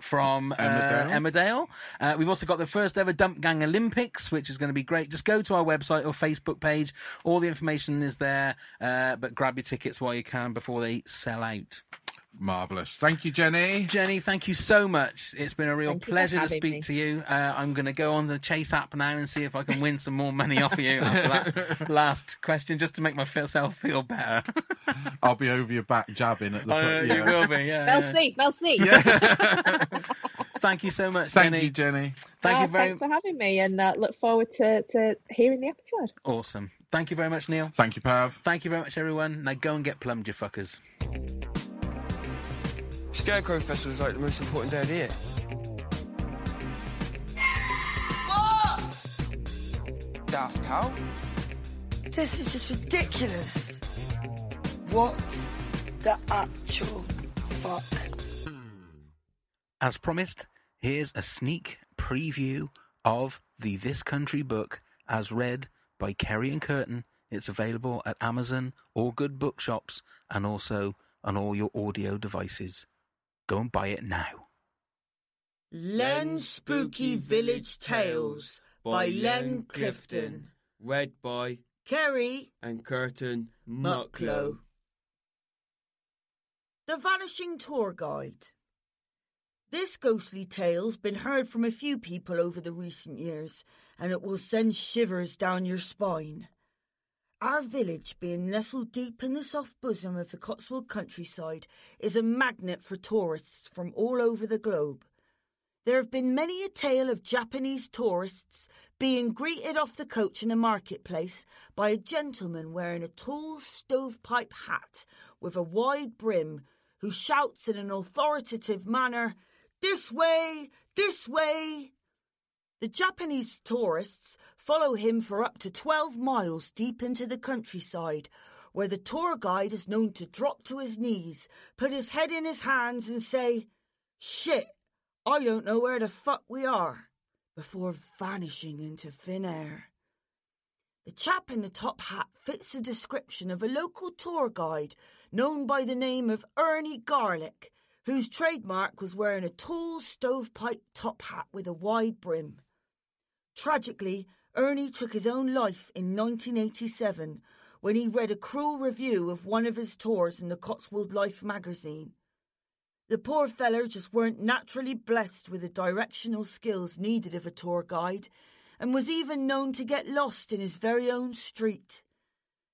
A: from uh,
G: Emmerdale.
A: Emmerdale. Uh, we've also got the first ever Dump Gang Olympics, which is going to be great. Just go to our website or Facebook page. All the information is there, uh, but grab your tickets while you can before they sell out.
G: Marvellous. Thank you, Jenny.
A: Jenny, thank you so much. It's been a real
H: Thank
A: pleasure to speak
H: me.
A: to you. Uh, I'm going to go on the Chase app now and see if I can win some more money off of you after that last question, just to make myself feel better.
G: I'll be over your back jabbing at the.
A: Uh,
G: yeah.
A: You will be, yeah.
H: Mel
A: yeah.
H: C. Mel C.
A: Thank you so much,
G: Thank
A: Jenny.
G: you, Jenny.
A: Thank
H: Uh,
A: you very
H: Thanks for having me, and uh, look forward to, to hearing the episode.
A: awesome. Thank you very much, Neil.
G: Thank you, Pav.
A: Thank you very much, everyone. Now go and get plumbed, you fuckers.
C: Scarecrow Festival is like the most important day of the year. Daft Cow?
E: This is just ridiculous. What the actual fuck?
A: As promised, here's a sneak preview of the This Country book as read by Kerry and Kurtan. It's available at Amazon or good bookshops and also on all your audio devices. Go and buy it now.
I: Len Spooky Village Tales by Len Clifton.
C: Read by
I: Kerry
C: and Kurtan
I: Mucklowe. The Vanishing Tour Guide. This ghostly tale's been heard from a few people over the recent years, and it will send shivers down your spine. Our village, being nestled deep in the soft bosom of the Cotswold countryside, is a magnet for tourists from all over the globe. There have been many a tale of Japanese tourists being greeted off the coach in the marketplace by a gentleman wearing a tall stovepipe hat with a wide brim who shouts in an authoritative manner, This way! This way! The Japanese tourists follow him for up to 12 miles deep into the countryside, where the tour guide is known to drop to his knees, put his head in his hands, and say, Shit, I don't know where the fuck we are, before vanishing into thin air. The chap in the top hat fits the description of a local tour guide known by the name of Ernie Garlick, whose trademark was wearing a tall stovepipe top hat with a wide brim. Tragically, Ernie took his own life in 1987 when he read a cruel review of one of his tours in the Cotswold Life magazine. The poor feller just weren't naturally blessed with the directional skills needed of a tour guide and was even known to get lost in his very own street.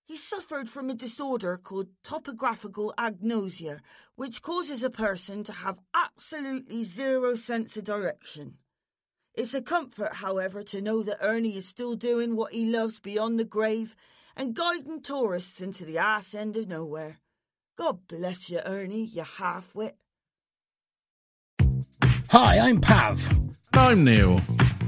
I: He suffered from a disorder called topographical agnosia, which causes a person to have absolutely zero sense of direction. It's a comfort, however, to know that Ernie is still doing what he loves beyond the grave and guiding tourists into the ass end of nowhere. God bless you, Ernie, you half-wit.
A: Hi, I'm Pav.
G: I'm Neil.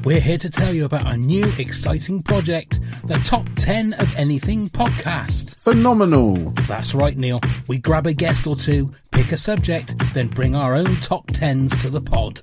A: We're here to tell you about our new exciting project, the Top 10 of Anything podcast.
G: Phenomenal.
A: That's right, Neil. We grab a guest or two, pick a subject, then bring our own top 10s to the pod.